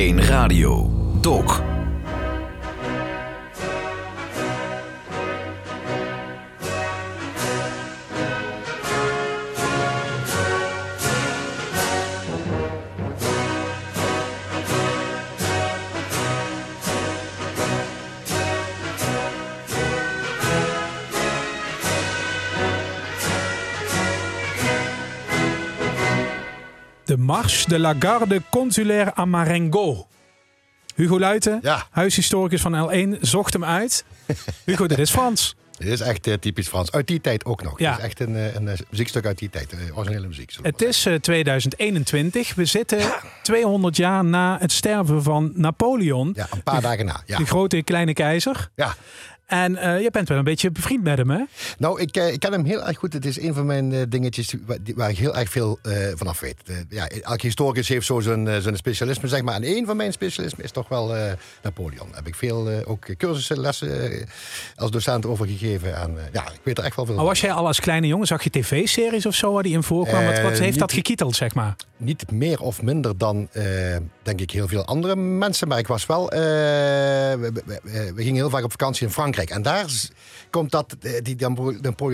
L1 Radio. Dok. Marche de la Garde Consulaire à Marengo. Hugo Luiten, Ja. huishistoricus van L1, zocht hem uit. Hugo, dit is Frans. Het is echt eh, typisch Frans. Uit die tijd ook nog. Ja. Het is echt een, eh, een, eh, muziekstuk uit die tijd. originele muziek. Het is eh, 2021. We zitten 200 jaar na het sterven van Napoleon. Ja, een paar dagen na. Ja. De grote kleine keizer. ja. En eh, je bent wel een beetje bevriend met hem, hè? Nou, ik, eh, ik ken hem heel erg goed. Het is een van mijn eh, dingetjes waar, die- waar ik heel erg veel vanaf weet. Ja, elke historicus heeft zo zijn, zijn specialisme, zeg maar. En één van mijn specialismen is toch wel Napoleon. Daar heb ik veel ook cursussen, lessen als docent over gegeven. En ja, ik weet er echt wel veel Maar van. was jij al als kleine jongen, zag je tv-series of zo waar die in voorkwam? wat, wat heeft dat gekieteld, zeg maar? Niet meer of minder dan, denk ik, heel veel andere mensen. Maar ik was wel... we, we- we- we gingen heel vaak op vakantie in Frankrijk. En daar komt dat, eh, die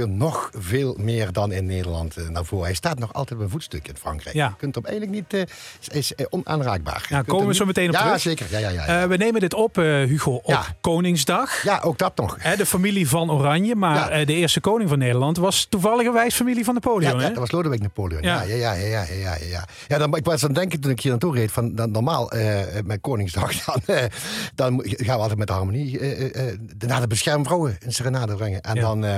nog veel meer dan in Nederland eh, naar voren. Hij staat nog altijd op een voetstuk in Frankrijk. Ja. Je kunt hem eigenlijk niet... eh, is, is onaanraakbaar. Ja, kunt komen we zo meteen op ja, terug. zeker. Ja, ja, ja, ja. Eh, we nemen dit op, Hugo, op Ja. Koningsdag. ja, ook dat nog. De familie van Oranje, maar de eerste koning van Nederland was toevalligerwijs familie van Napoleon. ja, dat was Lodewijk Napoleon. Ja. Ja, ja, ja, ja, ja, ja, ja. ja dan, ik was aan het denken toen ik hier naartoe reed van dan, normaal met Koningsdag dan, dan gaan we altijd met de harmonie naar de beschermvrouwen een serenade brengen. En Ja. dan, eh,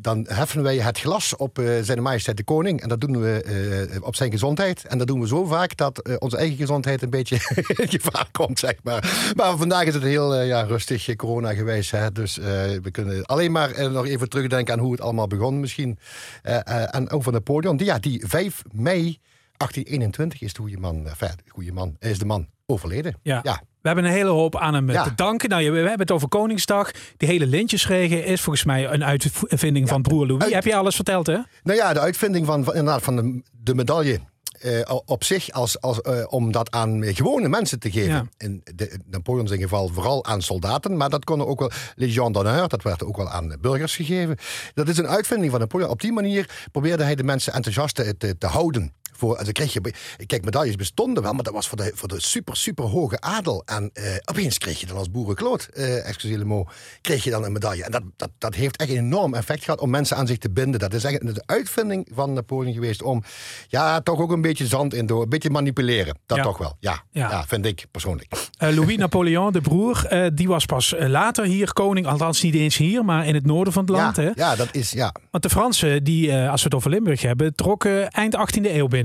dan heffen wij het glas op eh, zijn majesteit de koning en dat doen we eh, op zijn gezondheid. En dat doen we zo vaak dat onze eigen gezondheid een beetje in gevaar komt, zeg maar. Maar vandaag is het heel ja, rustig corona geweest. Hè? Dus we kunnen alleen maar nog even terugdenken aan hoe het allemaal begon misschien. En over Napoleon, die, ja, die 5 mei 1821 is de goede man, enfin, goede man, is de man overleden. Ja. ja. We hebben een hele hoop aan hem eh, Ja. te danken. Nou, we hebben het over Koningsdag. Die hele lintjesregen is volgens mij een uitvinding van broer Louis. Uit- Heb je alles verteld, hè? Nou ja, de uitvinding van, van, inderdaad, van de, de medaille. eh, op zich, als, als, eh, om dat aan gewone mensen te geven. Ja. In de, Napoleon zijn geval vooral aan soldaten, maar dat konden ook wel Legion d'honneur, dat werd ook wel aan burgers gegeven. Dat is een uitvinding van Napoleon. Op die manier probeerde hij de mensen enthousiast te, te, te houden. Voor, en dan kreeg je, kijk, medailles bestonden wel, maar dat was voor de, voor de super, super hoge adel. En eh, opeens kreeg je dan als boerenkloot, eh excusez mot, kreeg je dan een medaille. En dat, dat, dat heeft echt een enorm effect gehad om mensen aan zich te binden. Dat is echt de uitvinding van Napoleon geweest om, ja, toch ook een beetje zand in door, een beetje manipuleren. Dat Ja. toch wel, ja, Ja. ja. vind ik persoonlijk. Eh, Louis Napoleon, de broer, die was pas later hier koning. Althans niet eens hier, maar in het noorden van het land. ja, Hè? ja, dat is, ja. Want de Fransen, die, als we het over Limburg hebben, trokken eind 18e eeuw binnen.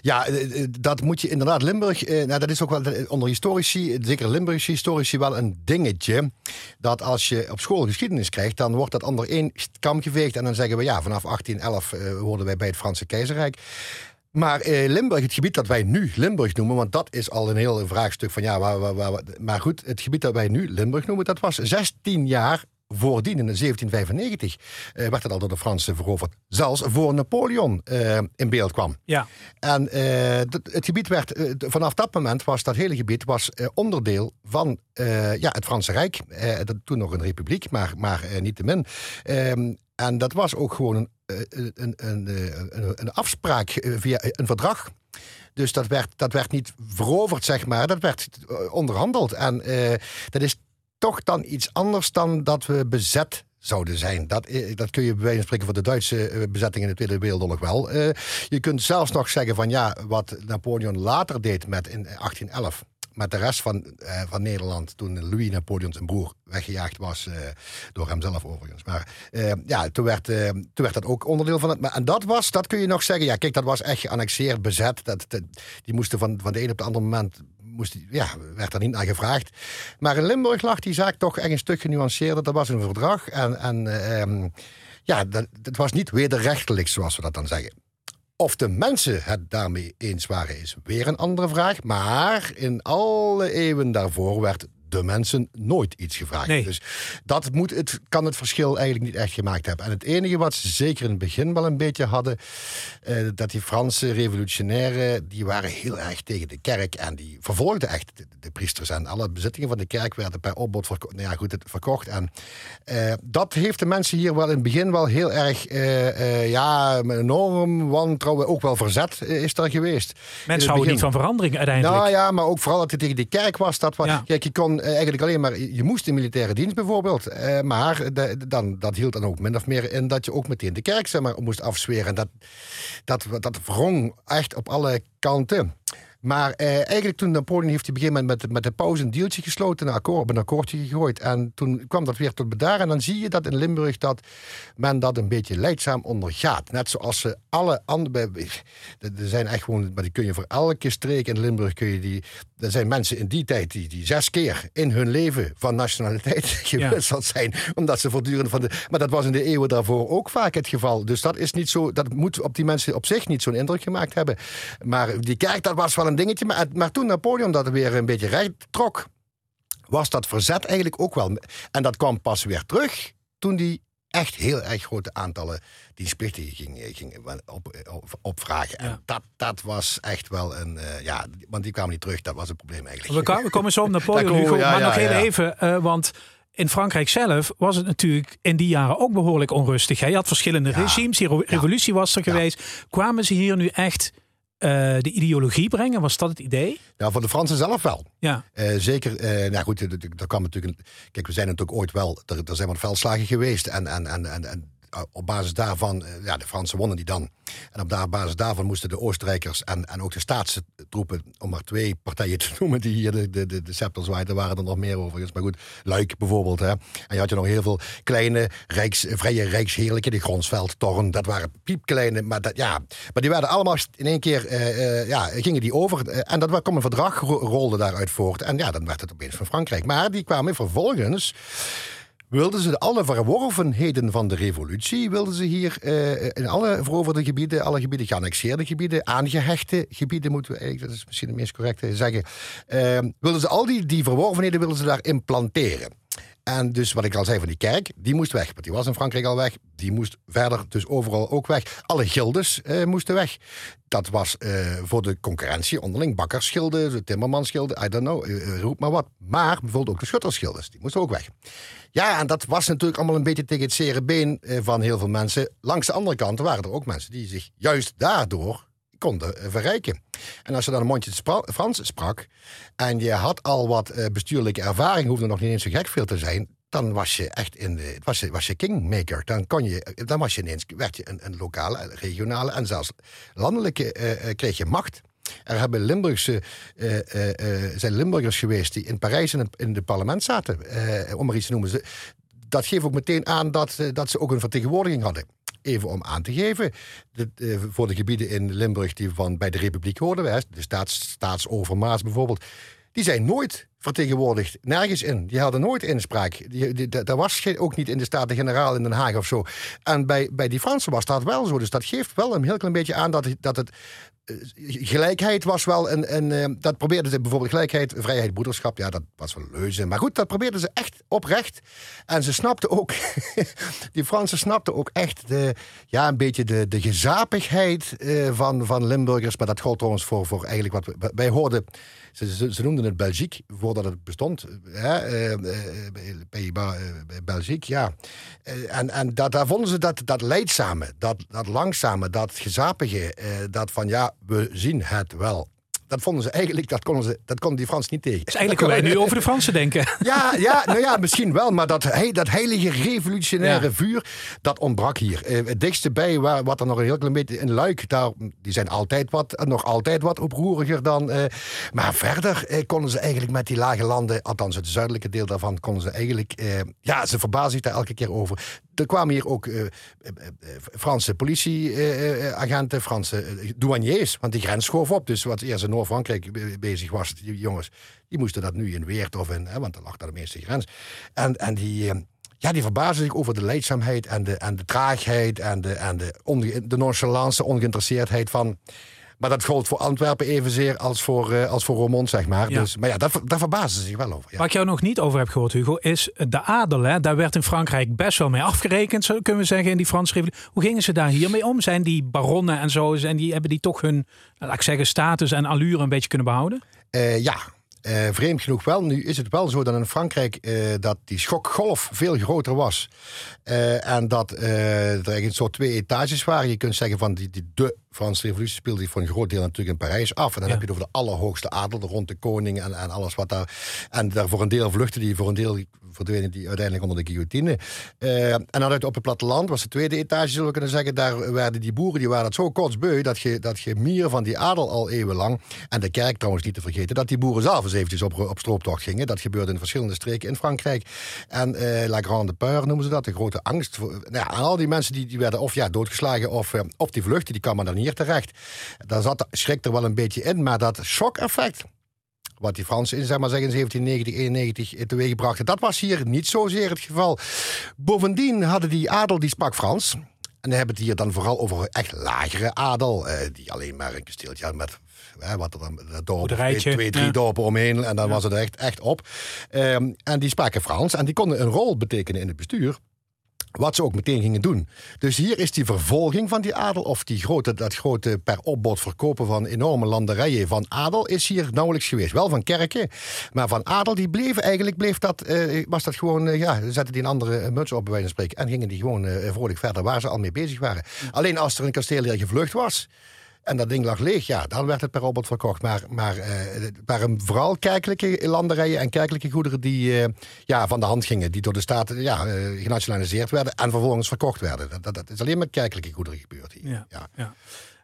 Ja, eh, eh, dat moet je inderdaad. Limburg, eh, nou, dat is ook wel onder historici, zeker Limburgse historici, wel een dingetje. Dat als je op school geschiedenis krijgt, dan wordt dat onder één kam geveegd. En dan zeggen we ja, vanaf 1811 eh, hoorden wij bij het Franse keizerrijk. Maar eh, Limburg, het gebied dat wij nu Limburg noemen, want dat is al een heel vraagstuk van ja, waar, maar goed, het gebied dat wij nu Limburg noemen, dat was 16 jaar voordien, in 1795, eh, werd het al door de Fransen veroverd. Zelfs voor Napoleon eh, in beeld kwam. Ja, En eh, het gebied werd, vanaf dat moment was dat hele gebied was, onderdeel van ja, het Franse Rijk. Dat, toen nog een republiek, maar, maar niet te min. Ehm, en dat was ook gewoon een, een, een, een, afspraak via een verdrag. Dus dat werd, dat werd niet veroverd, zeg maar. Dat werd onderhandeld. En dat is toch dan iets anders dan dat we bezet zouden zijn. Dat, eh, dat kun je bij wijze van spreken voor de Duitse eh, bezetting in de Tweede Wereldoorlog wel. Eh, je kunt zelfs nog zeggen van ja, wat Napoleon later deed met in 1811 met de rest van, eh, van Nederland toen Louis Napoleon zijn broer weggejaagd was eh, door hemzelf overigens. Maar eh, ja, toen werd, toen werd dat ook onderdeel van het. Maar, en dat was, dat kun je nog zeggen. Ja, kijk, dat was echt geannexeerd, bezet. Dat, dat- die moesten van, van de een op de andere moment moest, ja, werd er niet naar gevraagd. Maar in Limburg lag die zaak toch echt een stuk genuanceerder. Dat was een verdrag. En, en eh, ehm, ja, dat, het was niet wederrechtelijk, zoals we dat dan zeggen. Of de mensen het daarmee eens waren, is weer een andere vraag. Maar in alle eeuwen daarvoor werd de mensen nooit iets gevraagd. Nee. Dus dat moet het, kan het verschil eigenlijk niet echt gemaakt hebben. En het enige wat ze zeker in het begin wel een beetje hadden, eh, dat die Franse revolutionairen, die waren heel erg tegen de kerk en die vervolgden echt de, de priesters en alle bezittingen van de kerk werden per opbod verko- nou ja, goed, het verkocht. En eh, dat heeft de mensen hier wel in het begin wel heel erg, eh, eh, ja, enorm wantrouwen, ook wel verzet is er geweest. Mensen houden niet van verandering uiteindelijk. Nou ja, maar ook vooral dat het tegen die kerk was. Dat was Ja. Kijk, je kon eh, eigenlijk alleen maar... Je moest in militaire dienst bijvoorbeeld. eh, maar dan, dat hield dan ook min of meer in dat je ook meteen de kerk zeg maar, moest afzweren. En dat, dat, dat wrong echt op alle kanten. Maar eh, eigenlijk toen Napoleon heeft hij op een gegeven moment met, met de pauze een deeltje gesloten, een akkoord, een akkoordje gegooid. En toen kwam dat weer tot bedaren. En dan zie je dat in Limburg dat men dat een beetje leidzaam ondergaat. Net zoals ze alle andere. Er zijn echt gewoon, maar die kun je voor elke streek in Limburg kun je die. Er zijn mensen in die tijd die, die zes keer in hun leven van nationaliteit gewisseld zijn. Omdat ze voortdurend van de. Maar dat was in de eeuwen daarvoor ook vaak het geval. Dus dat is niet zo. Dat moet op die mensen op zich niet zo'n indruk gemaakt hebben. Maar die kerk, dat was wel een dingetje. Maar, maar toen Napoleon dat weer een beetje recht trok, was dat verzet eigenlijk ook wel. En dat kwam pas weer terug toen die echt heel erg grote aantallen dienstplichtigen ging, ging op, op, opvragen. En dat, dat was echt wel een... eh, ja, want die kwamen niet terug. Dat was het probleem eigenlijk. We, komen, we komen zo op Napoleon, Hugo. ja, maar nog heel even, eh, want in Frankrijk zelf was het natuurlijk in die jaren ook behoorlijk onrustig. hè. Je had verschillende regimes, die re- revolutie was er geweest. Kwamen ze hier nu echt eh, de ideologie brengen? Was dat het idee? Ja, voor de Fransen zelf wel. Ja, Eh, zeker, eh nou goed, er kwam natuurlijk. een- Kijk, we zijn natuurlijk ooit wel. Er, er zijn wat veldslagen geweest. En, en, en, en, en op basis daarvan, eh, ja, de Fransen wonnen die dan. En op basis daarvan moesten de Oostenrijkers en, en ook de staatse troepen, om maar twee partijen te noemen, die hier de, de, de, de waren er nog meer overigens. Maar goed, Luik bijvoorbeeld. Hè. En je had je nog heel veel kleine, rijks, vrije rijksheerlijke, de Gronsveld, Torren. Dat waren piepkleine, maar, dat, ja, maar die werden allemaal in één keer, eh, eh, ja, gingen die over. Eh, en dat kwam een verdrag, ro- rolde daaruit voort. En ja, dan werd het opeens van Frankrijk. Maar die kwamen vervolgens wilden ze alle verworvenheden van de revolutie, wilden ze hier eh, in alle veroverde gebieden, alle gebieden geannexeerde gebieden, aangehechte gebieden, moeten we eigenlijk, dat is misschien het meest correcte zeggen, eh, wilden ze al die, die verworvenheden wilden ze daar implanteren. En dus wat ik al zei van die kerk, die moest weg. Want die was in Frankrijk al weg. Die moest verder dus overal ook weg. Alle gildes eh, moesten weg. Dat was eh, voor de concurrentie onderling. Bakkersschilden, de timmermansschilden, I don't know, eh, eh, roep maar wat. Maar bijvoorbeeld ook de schutterschildes, die moesten ook weg. Ja, en dat was natuurlijk allemaal een beetje tegen het zere been eh, van heel veel mensen. Langs de andere kant waren er ook mensen die zich juist daardoor konden eh, verrijken. En als je dan een mondje Frans sprak en je had al wat eh, bestuurlijke ervaring, hoefde nog niet eens zo gek veel te zijn, dan was je echt in de, was je, was je kingmaker. Dan, kon je, dan was je ineens, werd je een, een lokale, regionale en zelfs landelijke, eh, eh, kreeg je macht. Er hebben Limburgse, eh, eh, eh, zijn Limburgers geweest die in Parijs in het, in het parlement zaten, eh, om maar iets te noemen. Dat geeft ook meteen aan dat, eh, dat ze ook een vertegenwoordiging hadden. Even om aan te geven, eh, voor de gebieden in Limburg die van bij de Republiek hoorden, hè, de staats, bijvoorbeeld, die zijn nooit vertegenwoordigd, nergens in. Die hadden nooit inspraak. Die, dat was ook niet in de Staten-Generaal in Den Haag of zo. En bij, bij die Fransen was dat wel zo. Dus dat geeft wel een heel klein beetje aan dat, dat het gelijkheid was wel een, een eh, dat probeerden ze bijvoorbeeld gelijkheid, vrijheid, broederschap. Ja, dat was wel leuze. Maar goed, dat probeerden ze echt oprecht. En ze snapten ook, die Fransen snapten ook echt de, ja, een beetje de, de gezapigheid eh, van, van Limburgers. Maar dat gold trouwens voor, voor eigenlijk wat we- wij hoorden. Ze, noemden het Belgique voordat het bestond. Hè? eh, eh, eh, ja. Eh, en en dat, daar vonden ze dat, dat leidzame, dat, dat langzame, dat gezapige, dat van ja, we zien het wel. Dat vonden ze eigenlijk, dat konden, ze, dat konden die Fransen niet tegen. is eigenlijk hoe wij nu over de Fransen denken. Ja, ja, nou ja, misschien wel. Maar dat, he- dat heilige revolutionaire Ja. vuur, dat ontbrak hier. Eh, het dichtste bij, waar, wat er nog een heel klein beetje in Luik, daar, die zijn altijd wat, nog altijd wat oproeriger dan. eh, maar verder eh, konden ze eigenlijk met die lage landen, althans het zuidelijke deel daarvan, konden ze eigenlijk, eh, ja, ze verbazen zich daar elke keer over. Er kwamen hier ook eh, eh, eh, Franse politieagenten, Franse douaniers, want die grens schoof op. Dus wat eerst in Noord-Frankrijk be- bezig was, die jongens, die moesten dat nu in Weert of in, hè, want daar lag daar de meeste grens. En, en die, eh, ja, die verbazen zich over de leidzaamheid en de, en de traagheid en de, en de, onge- de nonchalance, ongeïnteresseerdheid van. Maar dat gold voor Antwerpen evenzeer als voor, uh, als voor Roermond, zeg maar. Ja. Dus, maar ja, daar, daar verbazen ze zich wel over. Ja. Waar ik jou nog niet over heb gehoord, Hugo, is de adel. Hè? Daar werd in Frankrijk best wel mee afgerekend, zo kunnen we zeggen, in die Franse Revolutie. Hoe gingen ze daar hiermee om? Zijn die baronnen en zo, en die, hebben die toch hun, laat ik zeggen, status en allure een beetje kunnen behouden? Uh, ja, uh, vreemd genoeg wel. Nu is het wel zo dat in Frankrijk uh, dat die schokgolf veel groter was. Uh, en dat er eigenlijk soort twee etages waren. Je kunt zeggen van die, die de Franse revolutie speelde zich voor een groot deel natuurlijk in Parijs af. En dan Ja. heb je het over de allerhoogste adel, rond de koning en, en alles wat daar. En daar voor een deel vluchten die, voor een deel verdwenen die uiteindelijk onder de guillotine. Eh, en dan uit op het platteland was de tweede etage, zullen we kunnen zeggen. Daar werden die boeren, die waren het zo kotsbeu dat je, dat je mier van die adel al eeuwenlang. En de kerk trouwens niet te vergeten, dat die boeren zelf eens eventjes op, op strooptocht gingen. Dat gebeurde in verschillende streken in Frankrijk. En eh, La Grande Peur noemen ze dat, de grote angst. Voor, nou ja, en al die mensen die, die werden of ja, doodgeslagen of, eh, of die vluchten, die kwamen dan hier terecht. Daar zat, schrik er wel een beetje in, maar dat shock-effect wat die Fransen in, zeg maar zeggen, 1790, 91 teweeg brachten. Dat was hier niet zozeer het geval. Bovendien hadden die adel, die sprak Frans. En dan hebben het hier dan vooral over echt lagere adel. Eh, die alleen maar een kasteeltje had met... eh, wat er dan, dorp, twee, twee, drie ja. dorpen omheen. En dan was het echt, echt op. Ehm, en die spraken Frans. En die konden een rol betekenen in het bestuur. Wat ze ook meteen gingen doen. Dus hier is die vervolging van die adel, of die grote, dat grote per opbod verkopen van enorme landerijen van adel, is hier nauwelijks geweest. Wel van kerken, maar van adel, die bleven eigenlijk, bleef dat, eh, was dat gewoon, eh, ja, zetten die een andere muts op, bij wijze van spreken, en gingen die gewoon eh, vrolijk verder waar ze al mee bezig waren. Alleen als er een kasteel hier gevlucht was. En dat ding lag leeg, ja, dan werd het per opbod verkocht. Maar, maar eh, het waren vooral kerkelijke landerijen en kerkelijke goederen die eh, ja, van de hand gingen. Die door de staat ja, eh, genationaliseerd werden en vervolgens verkocht werden. Dat, dat, dat is alleen met kerkelijke goederen gebeurd hier. Ja. Ja. Ja.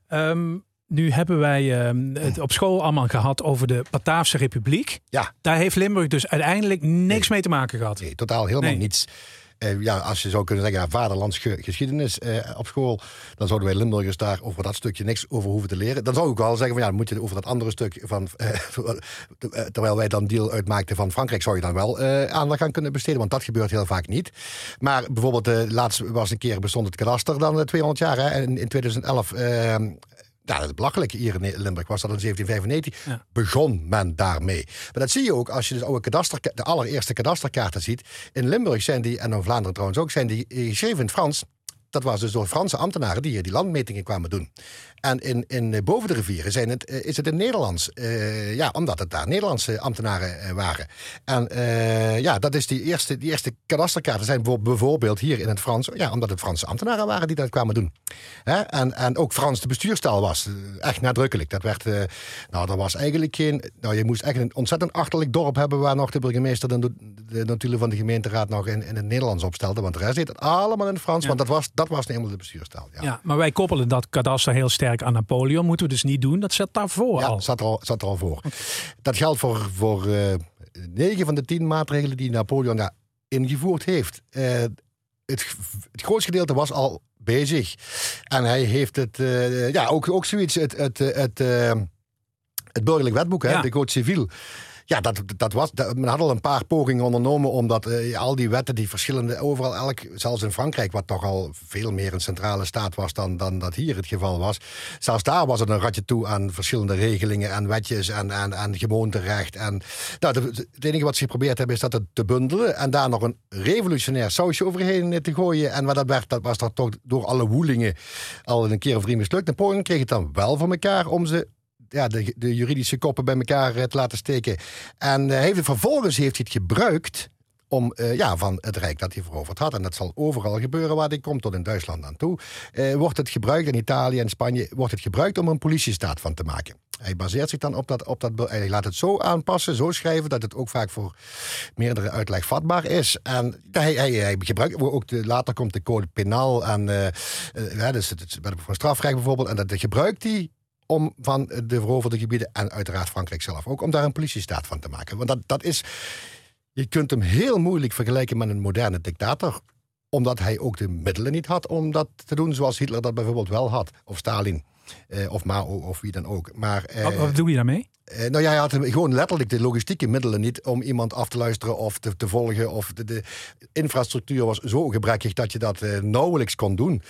Ehm, nu hebben wij ehm, het op school allemaal gehad over de Bataafse Republiek. Ja. Daar heeft Limburg dus uiteindelijk niks mee te maken gehad. Nee, totaal helemaal Nee. niets. Eh, ja, als je zou kunnen zeggen, ja, vaderlandsgeschiedenis eh, op school, dan zouden wij Limburgers daar over dat stukje niks over hoeven te leren. Dan zou ik wel zeggen, van, ja, dan moet je over dat andere stuk van, eh, terwijl wij dan deel uitmaakten van Frankrijk, zou je dan wel eh, aandacht aan kunnen besteden, want dat gebeurt heel vaak niet. Maar bijvoorbeeld, eh, laatst was een keer bestond het kadaster dan eh, 200 jaar, hè, en in 2011... ja, dat is belachelijk. Hier in Limburg was dat in 1795. Ja. Begon men daarmee. Maar dat zie je ook als je dus oude kadaster, de allereerste kadasterkaarten ziet. In Limburg zijn die, en in Vlaanderen trouwens ook, zijn die eh, geschreven in het Frans. Dat was dus door Franse ambtenaren die hier die landmetingen kwamen doen. En in, in, eh, boven de rivieren zijn het, eh, is het in Nederlands. Eh, ja, omdat het daar Nederlandse ambtenaren eh, waren. En eh, ja, dat is die eerste, die eerste kadasterkaarten zijn bijvo- bijvoorbeeld hier in het Frans. Ja, omdat het Franse ambtenaren waren die dat kwamen doen. Hè? En, en ook Frans de bestuurstaal was. eh, Echt nadrukkelijk. Dat werd, eh, nou, er was eigenlijk geen. Nou, je moest echt een ontzettend achterlijk dorp hebben waar nog de burgemeester de, de notulen van de gemeenteraad nog in, in het Nederlands opstelde. Want de rest deed het allemaal in het Frans. Ja. Want dat was, dat was eenmaal de bestuurstaal. Ja. Ja, maar wij koppelen dat kadaster heel sterk aan Napoleon. Moeten we dus niet doen. Dat zit daarvoor Ja, al. zat er al, zat er al voor. Dat geldt voor, voor eh, negen van de tien maatregelen die Napoleon daar ingevoerd heeft. Eh, het, het grootste gedeelte was al bezig. En hij heeft het, eh, ja, ook, ook zoiets, het, het, het, het, het burgerlijk wetboek, hè, Ja. de Code Civil. Ja, dat, dat was, dat, men had al een paar pogingen ondernomen omdat eh, al die wetten, die verschillende, overal, elk, zelfs in Frankrijk, wat toch al veel meer een centrale staat was dan, dan dat hier het geval was. Zelfs daar was het een ratje toe aan verschillende regelingen en wetjes en, en, en gewoonterecht. En, nou, het enige wat ze geprobeerd hebben is dat het te bundelen en daar nog een revolutionair sausje overheen eh, te gooien. En wat dat werd, dat was dat toch door alle woelingen al een keer of drie mislukt. Napoleon kreeg het dan wel voor elkaar om ze ja, de, de juridische koppen bij elkaar eh, te laten steken. En eh, heeft het, vervolgens heeft hij het gebruikt om, eh, ja, van het Rijk dat hij veroverd had. En dat zal overal gebeuren waar hij komt, tot in Duitsland aan toe. wordt het gebruikt, in Italië en Spanje, wordt het gebruikt om een politiestaat van te maken. Hij baseert zich dan op dat, op dat, hij laat het zo aanpassen, zo schrijven, dat het ook vaak voor meerdere uitleg vatbaar is. En hij, hij, gebruikt, ook de, later komt de code penaal en ja, dus het, het, voor strafrecht bijvoorbeeld, en dat gebruikt hij om van de veroverde gebieden en uiteraard Frankrijk zelf ook, om daar een politiestaat van te maken. Want dat, dat is, je kunt hem heel moeilijk vergelijken met een moderne dictator, omdat hij ook de middelen niet had om dat te doen, zoals Hitler dat bijvoorbeeld wel had, of Stalin. Of Mao of wie dan ook. Maar, wat, wat doe je daarmee? Uh, nou ja, hij had gewoon letterlijk de logistieke middelen niet om iemand af te luisteren of te, te volgen. Of de, de, infrastructuur was zo gebrekkig dat je dat uh, nauwelijks kon doen.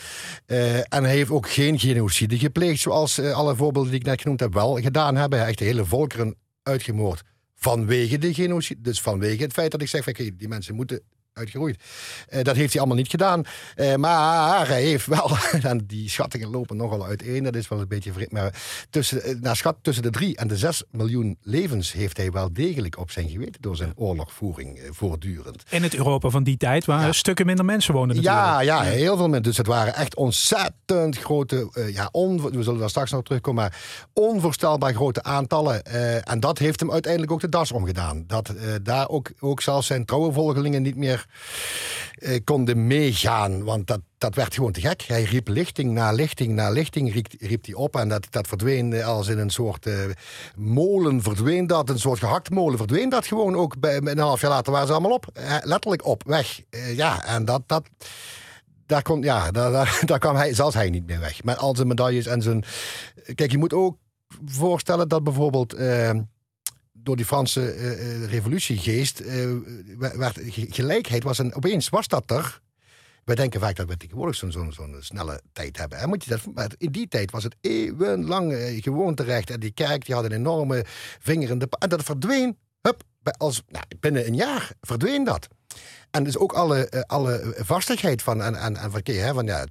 Uh, en hij heeft ook geen genocide gepleegd, zoals alle voorbeelden die ik net genoemd heb wel gedaan hebben. Hij heeft de hele volkeren uitgemoord vanwege de genocide. Dus vanwege het feit dat ik zeg, okay, die mensen moeten uitgeroeid. Uh, dat heeft hij allemaal niet gedaan. Uh, maar hij heeft wel, die schattingen lopen nogal uiteen, dat is wel een beetje vreemd. Maar tussen, uh, naar schat tussen de 3 en de 6 miljoen levens heeft hij wel degelijk op zijn geweten door zijn oorlogvoering voortdurend. In het Europa van die tijd waar ja. stukken minder mensen wonen. Natuurlijk. Ja, ja, heel veel mensen. Dus het waren echt ontzettend grote, ja, on, we zullen daar straks nog terugkomen, maar onvoorstelbaar grote aantallen. en dat heeft hem uiteindelijk ook de das omgedaan. Dat daar ook, ook zelfs zijn trouwe volgelingen niet meer eh, konden meegaan. Want dat, dat werd gewoon te gek. Hij riep lichting na lichting na lichting, riep, hij op. En dat, dat verdween als in een soort uh, molen verdween dat. Een soort gehakt molen verdween dat gewoon ook. Bij, een half jaar later waren ze allemaal op. Eh, letterlijk op, weg. Ja, en dat... dat daar, kon, ja, daar, daar, daar kwam hij, zelfs hij niet meer weg. Met al zijn medailles en zijn... Kijk, je moet ook voorstellen dat bijvoorbeeld door die Franse uh, revolutiegeest uh, werd gelijkheid was een, opeens was dat er. Wij denken vaak dat we tegenwoordig zo'n zo'n zo'n snelle tijd hebben. Moet je dat, maar in die tijd was het eeuwenlang gewoon terecht. En die kerk die had een enorme vinger in de... En dat verdween, hup, als, nou, binnen een jaar verdween dat. En dus ook alle, alle vastigheid van, en, en, en verkeer, van ja,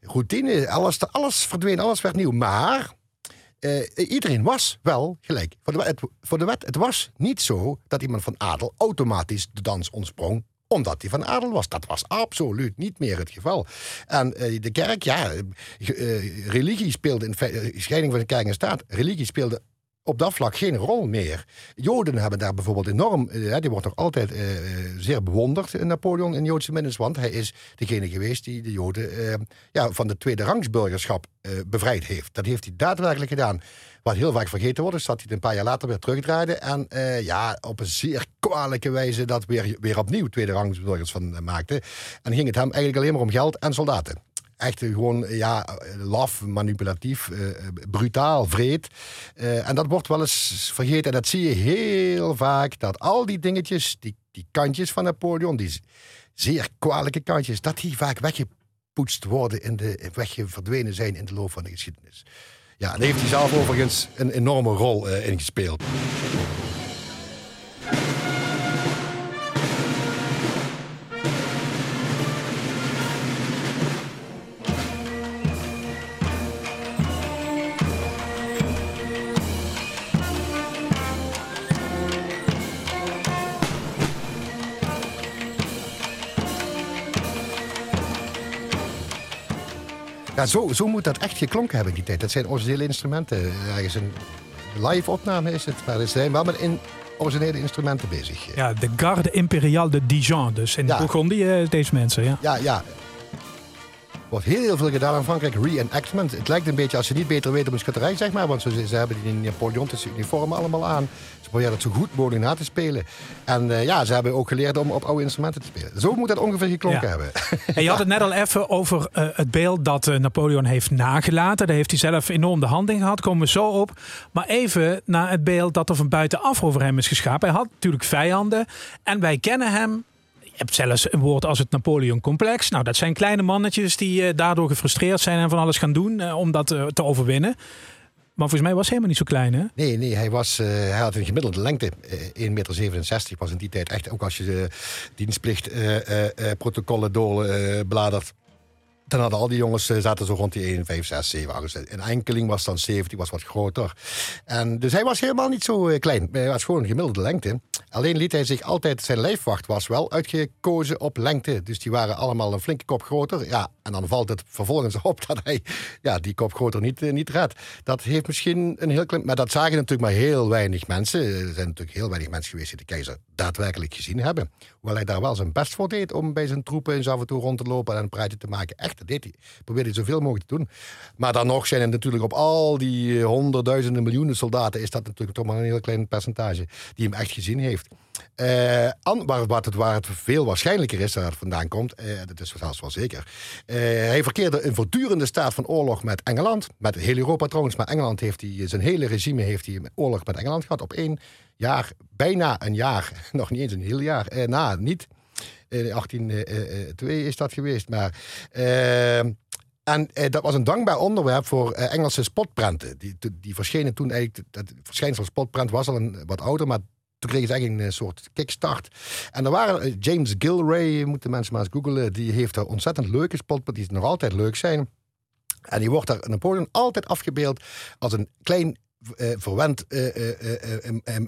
routine, alles, alles verdween, alles werd nieuw. Maar uh, iedereen was wel gelijk voor de, wet, voor de wet. Het was niet zo dat iemand van adel automatisch de dans ontsprong omdat hij van adel was. Dat was absoluut niet meer het geval. En uh, de kerk, ja, religie speelde in scheiding van de kerk en staat. Religie speelde op dat vlak geen rol meer. Joden hebben daar bijvoorbeeld enorm, uh, die wordt nog altijd uh, zeer bewonderd, Napoleon in Joodse minnes, want hij is degene geweest die de Joden ja, van de tweede rangsburgerschap bevrijd heeft. Dat heeft hij daadwerkelijk gedaan. Wat heel vaak vergeten wordt, is dat hij het een paar jaar later weer terugdraaide en ja, op een zeer kwalijke wijze dat weer, weer opnieuw tweede rangsburgers van maakte. En ging het hem eigenlijk alleen maar om geld en soldaten echt gewoon ja, laf, manipulatief, uh, brutaal, vreed. Uh, en dat wordt wel eens vergeten. En dat zie je heel vaak, dat al die dingetjes, die, die kantjes van Napoleon, die zeer kwalijke kantjes, dat die vaak weggepoetst worden, in de, weggeverdwenen zijn in de loop van de geschiedenis. Ja, daar heeft hij zelf overigens een enorme rol uh, in gespeeld. Ja, zo, zo moet dat echt geklonken hebben in die tijd. Dat zijn originele instrumenten. Ergens een live opname is het, maar ze zijn wel met in originele instrumenten bezig. Ja, de Garde Impériale de Dijon dus. In ja. Bourgondie, eh, deze mensen, ja. Ja, ja wordt heel, heel veel gedaan in Frankrijk. Reenactment. Het lijkt een beetje als je niet beter weet op een schutterij, zeg maar. Want ze, ze hebben die Napoleontische uniformen allemaal aan. Ze proberen het zo goed mogelijk na te spelen. En uh, ja, ze hebben ook geleerd om op oude instrumenten te spelen. Zo moet dat ongeveer geklonken hebben. En je had het net al even over uh, het beeld dat uh, Napoleon heeft nagelaten. Daar heeft hij zelf enorm de hand in gehad. Komen we zo op. Maar even naar het beeld dat er van buitenaf over hem is geschapen. Hij had natuurlijk vijanden. En wij kennen hem hebt zelfs een woord als het Napoleon-complex. Nou, dat zijn kleine mannetjes die uh, daardoor gefrustreerd zijn en van alles gaan doen uh, om dat uh, te overwinnen. Maar volgens mij was hij helemaal niet zo klein, hè? Nee, nee hij, was, hij had een gemiddelde lengte. 1,67 meter was in die tijd echt, ook als je de dienstplichtprotocollen doorbladert dan hadden al die jongens eh, zaten zo rond die 1, 5, 6, 7, 8. Een enkeling was dan 7, die was wat groter. En dus hij was helemaal niet zo eh, klein. Hij was gewoon een gemiddelde lengte. Alleen liet hij zich altijd, zijn lijfwacht was wel uitgekozen op lengte. Dus die waren allemaal een flinke kop groter. Ja, en dan valt het vervolgens op dat hij ja, die kop groter niet, eh, niet redt. Dat heeft misschien een heel klein... Maar dat zagen natuurlijk maar heel weinig mensen. Er zijn natuurlijk heel weinig mensen geweest die de keizer daadwerkelijk gezien hebben. Hoewel hij daar wel zijn best voor deed om bij zijn troepen eens af en toe rond te lopen en een praatje te maken. Echt, dat deed. Probeerde hij zoveel mogelijk te doen. Maar dan nog zijn er natuurlijk op al die honderdduizenden miljoenen soldaten... is dat natuurlijk toch maar een heel klein percentage die hem echt gezien heeft. Uh, waar, waar, het, waar het veel waarschijnlijker is dat het vandaan komt, uh, dat is zelfs wel zeker. Hij verkeerde in voortdurende staat van oorlog met Engeland. Met heel Europa trouwens, maar Engeland heeft hij, zijn hele regime heeft hij oorlog met Engeland gehad. Op één jaar, bijna een jaar, nog niet eens een heel jaar, na, niet. In 1802 is dat geweest, maar... En eh, dat was een dankbaar onderwerp voor eh, Engelse spotprenten. Die, die verschenen toen eigenlijk. Het verschijnsel spotprent was al een, wat ouder, maar toen kregen ze eigenlijk een soort kickstart. En er waren eh, James Gilray, moeten mensen maar eens googlen, die heeft er ontzettend leuke spotprint, die nog altijd leuk zijn. En die wordt daar Napoleon altijd afgebeeld als een klein uh, verwend uh, uh,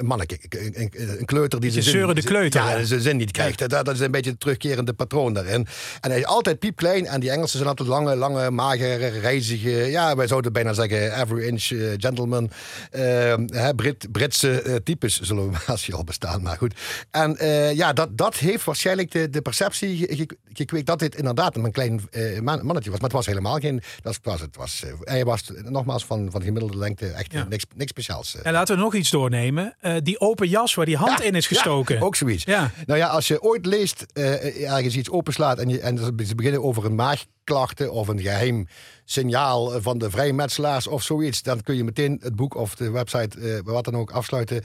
manneke. Een, een, kleuter die zijn de kleuter. Ja, zijn zin niet krijgt. Ja. Dat, dat, is een beetje het terugkerende patroon daarin. En hij is altijd piepklein. En die Engelsen zijn altijd lange, lange, magere, reizige... Ja, wij zouden bijna zeggen every inch gentleman. Hè, Brit, Britse types zullen we als je al bestaan. Maar goed. En ja, dat, dat heeft waarschijnlijk de, de perceptie gekweekt... dat dit inderdaad een klein mannetje was. Maar het was helemaal geen... Dat was, het was, hij was nogmaals van, van gemiddelde lengte echt niks niks, speciaals. En laten we nog iets doornemen. Uh, die open jas waar die hand in is gestoken. Ja, ook zoiets. Ja. Nou ja, als je ooit leest, uh, ergens iets openslaat en, je, en ze beginnen over een maagklachten of een geheim signaal van de vrijmetselaars of zoiets, dan kun je meteen het boek of de website, uh, wat dan ook, afsluiten,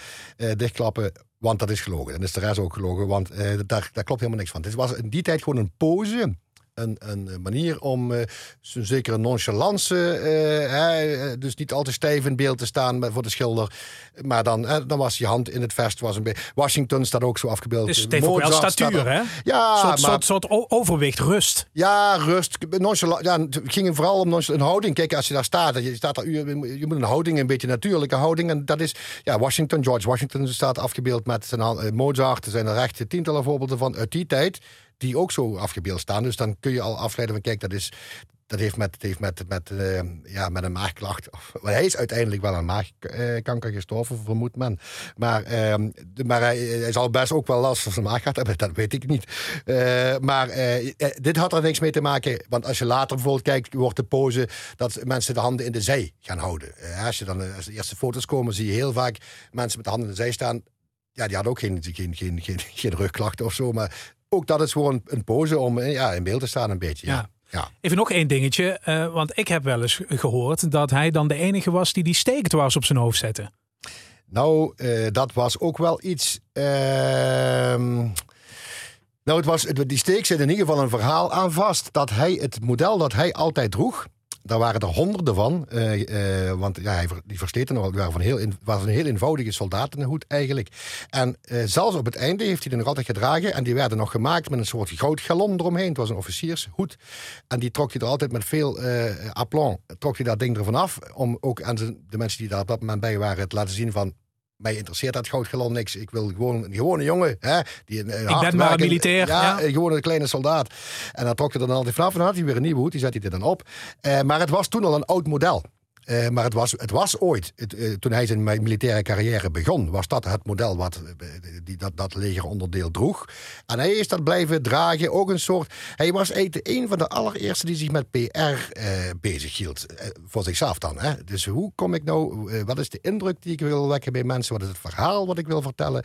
dichtklappen. Want dat is gelogen. En is de rest ook gelogen, want daar, daar klopt helemaal niks van. Het was in die tijd gewoon een pose een, een manier om uh, zo'n zekere nonchalance, uh, hè, dus niet al te stijf in beeld te staan voor de schilder. Maar dan, dan was je hand in het vest. Was een beetje. Washington staat ook zo afgebeeld. Dus het heeft ook wel statuur, hè? Ja, soort, maar, soort, soort overwicht, rust. Ja, rust. Nonchalant, ja, het ging vooral om een houding. Kijk, als je daar staat, je, staat daar, je, moet een houding, een beetje natuurlijke houding. En dat is, ja, Washington, George Washington staat afgebeeld met zijn hand, Mozart. Er zijn er echt tientallen voorbeelden van uit die tijd die ook zo afgebeeld staan. Dus dan kun je al afleiden van kijk, dat is dat heeft met, heeft met, met, uh, ja, met een maagklacht. Of, hij is uiteindelijk wel aan maagkanker gestorven, vermoedt men. Maar, uh, maar hij, hij, zal best ook wel last van zijn maag gehad hebben, dat weet ik niet. Uh, maar uh, dit had er niks mee te maken. Want als je later bijvoorbeeld kijkt, wordt de pose dat mensen de handen in de zij gaan houden. als, je dan, als de eerste foto's komen, zie je heel vaak mensen met de handen in de zij staan. Ja, die hadden ook geen, geen, geen, geen, geen rugklachten of zo. Maar ook dat is gewoon een pose om eh, ja, in beeld te staan een beetje. Ja. ja. Even nog één dingetje, uh, want ik heb wel eens gehoord dat hij dan de enige was die die steekdwars op zijn hoofd zette. Nou, uh, dat was ook wel iets. Uh, nou, het was, die steek zit in ieder geval een verhaal aan vast. Dat hij het model dat hij altijd droeg. Daar waren er honderden van. Uh, uh, want ja, hij, die versteten nog. Het waren heel, was een heel eenvoudige soldatenhoed eigenlijk. En uh, zelfs op het einde heeft hij er nog altijd gedragen. En die werden nog gemaakt met een soort goudgalon eromheen. Het was een officiershoed. En die trok hij er altijd met veel aplomb. Trok hij dat ding ervan af. Om ook aan de mensen die daar op dat moment bij waren te laten zien van mij interesseert dat goudgalon niks. Ik wil gewoon een gewone jongen. Hè, die een, ik ben maar een militair. Ja, ja. gewoon een kleine soldaat. En dan trok hij er dan altijd vanaf en dan had hij weer een nieuwe hoed. Die zet hij er dan op. Uh, maar het was toen al een oud model. Uh, maar het was, het was ooit, het, uh, toen hij zijn militaire carrière begon, was dat het model wat uh, die, dat, dat legeronderdeel droeg. En hij is dat blijven dragen. Ook een soort. Hij was een van de allereerste die zich met PR bezig hield. voor zichzelf dan. Hè? Dus hoe kom ik nou. wat is de indruk die ik wil wekken bij mensen? Wat is het verhaal wat ik wil vertellen?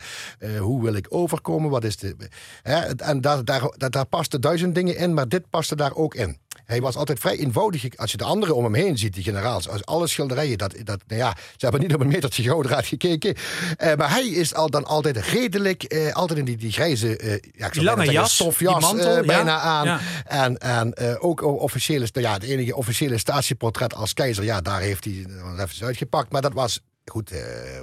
hoe wil ik overkomen? Wat is de. en daar, daar, daar, daar pasten duizend dingen in, maar dit paste daar ook in. Hij was altijd vrij eenvoudig. Als je de anderen om hem heen ziet, die generaals, als alle schilderijen, dat, dat, nou ja, ze hebben niet op een metertje goudraad gekeken. Uh, maar hij is al dan altijd redelijk, uh, altijd in die, die grijze, uh, ja, die lange jas, stofjas mantel, bijna ja, aan. Ja. En, en ook officiële, nou ja, het enige officiële statieportret als keizer, ja, daar heeft hij even uitgepakt. Maar dat was goed,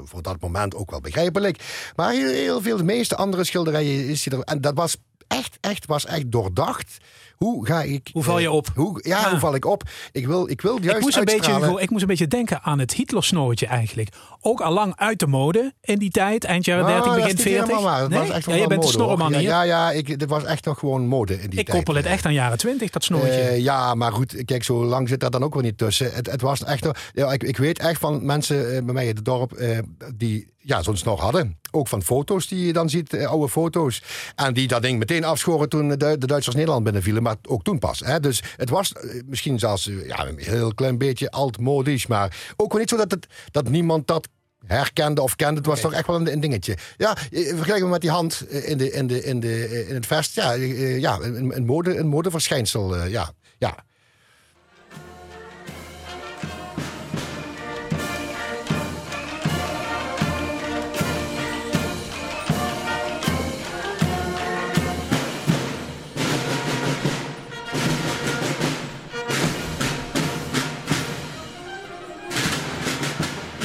voor dat moment ook wel begrijpelijk. Maar heel, heel veel, de meeste andere schilderijen is hij er. En dat was echt, echt, was echt doordacht. Hoe ga ik... Hoe val je op? Hoe, ja, hoe val ik op? Ik wil, ik wil juist ik moest, een beetje, ik moest een beetje denken aan het Hitlersnootje eigenlijk. Ook al lang uit de mode in die tijd. Eind jaren 30, nou, begin 40. Maar. Nee? Was echt ja, je bent de snorreman hier. Ja, ja, ik, dit was echt nog gewoon mode in die ik tijd. Ik koppel het echt aan jaren 20, dat snootje. Uh, ja, maar goed, kijk, zo lang zit dat dan ook weer niet tussen. Het, het was echt... Ja, ik, ik weet echt van mensen uh, bij mij in het dorp... Uh, die ja, zo'n snor hadden. Ook van foto's die je dan ziet, uh, oude foto's. En die dat ding meteen afschoren toen de, de Duitsers Nederland binnenvielen. Maar ook toen pas. Hè. Dus het was uh, misschien zelfs uh, ja, een heel klein beetje altmodisch. Maar ook wel niet zo dat, het, dat niemand dat herkende of kende. Het was toch echt wel een, een dingetje. Ja, eh, vergelijken we met die hand eh, in, de, in, de, in, de, eh, in het vest. Ja, eh, ja een, een, mode, een modeverschijnsel. eh, ja, ja.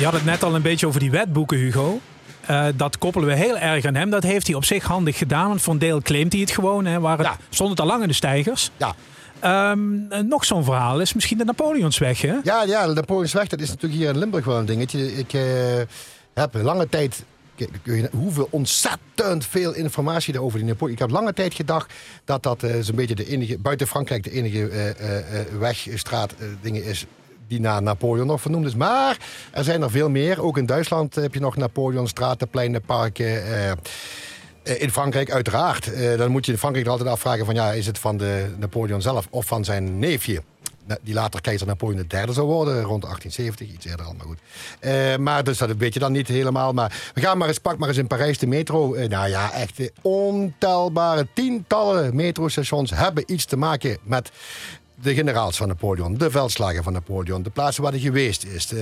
Had het net al een beetje over die wetboeken, Hugo. Eh, dat koppelen we heel erg aan hem. Dat heeft hij op zich handig gedaan. Want voor een deel claimt hij het gewoon. Hè, waar het, Ja. Stond het al lang in de stijgers. Ja, Ehm, eh, nog zo'n verhaal is misschien de Napoleonsweg. Hè? ja, ja de Napoleonsweg, dat is natuurlijk hier in Limburg wel een dingetje. Ik eh, heb lange tijd... Hoeveel ontzettend veel informatie er over die Napoleon. Ik heb lange tijd gedacht dat dat zo'n beetje de enige, buiten Frankrijk, de enige eh, eh, eh, weg, straat, eh, dingen is die naar Napoleon nog vernoemd is. Maar er zijn er veel meer. Ook in Duitsland heb je nog Napoleon, straten, pleinen, parken. eh, eh, in Frankrijk uiteraard. Eh, dan moet je in Frankrijk altijd afvragen van ja, is het van de Napoleon zelf of van zijn neefje? Na- Die later keizer Napoleon III zou worden, rond 1870, iets eerder al, maar goed. Eh, maar dus dat weet je dan niet helemaal. Maar we gaan maar eens, pak maar eens in Parijs de metro. Nou ja, echt ontelbare tientallen metrostations hebben iets te maken met de generaals van Napoleon, de veldslagen van Napoleon, de plaatsen waar hij geweest is.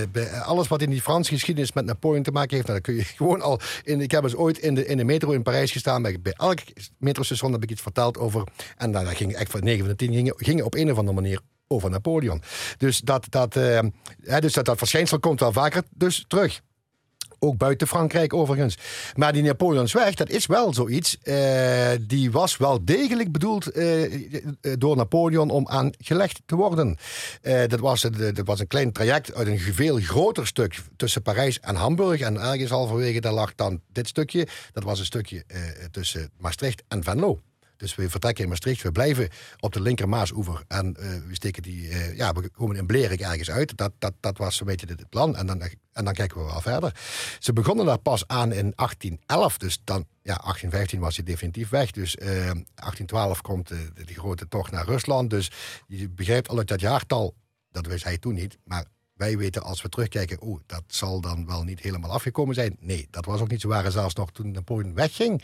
Alles wat in die Franse geschiedenis met Napoleon te maken heeft, nou, kun je gewoon al. In, ik heb eens ooit in de, in de metro in Parijs gestaan. Bij, bij elk metrostation heb ik iets verteld over. En dan ging echt van 9 van de 10 gingen, gingen op een of andere manier over Napoleon. Dus dat, dat, eh, dus dat, dat verschijnsel komt wel vaker dus terug. Ook buiten Frankrijk overigens. Maar die Napoleonsweg, dat is wel zoiets. eh, die was wel degelijk bedoeld eh, eh, door Napoleon om aangelegd te worden. Dat, was, dat was een klein traject uit een veel groter stuk tussen Parijs en Hamburg. En ergens halverwege daar lag dan dit stukje. Dat was een stukje tussen Maastricht en Venlo. Dus we vertrekken in Maastricht, we blijven op de linker Maasoever en eh, we steken die, eh, ja, we komen in Blerik ergens uit. Dat, dat, dat was een beetje het plan en dan, en dan kijken we wel verder. Ze begonnen daar pas aan in 1811, dus dan, ja, 1815 was hij definitief weg. Dus eh 1812 komt de, grote tocht naar Rusland. Dus je begrijpt al dat jaartal, dat wist hij toen niet, maar wij weten als we terugkijken, oeh, dat zal dan wel niet helemaal afgekomen zijn. Nee, dat was ook niet zo waar. Zelfs nog toen Napoleon wegging,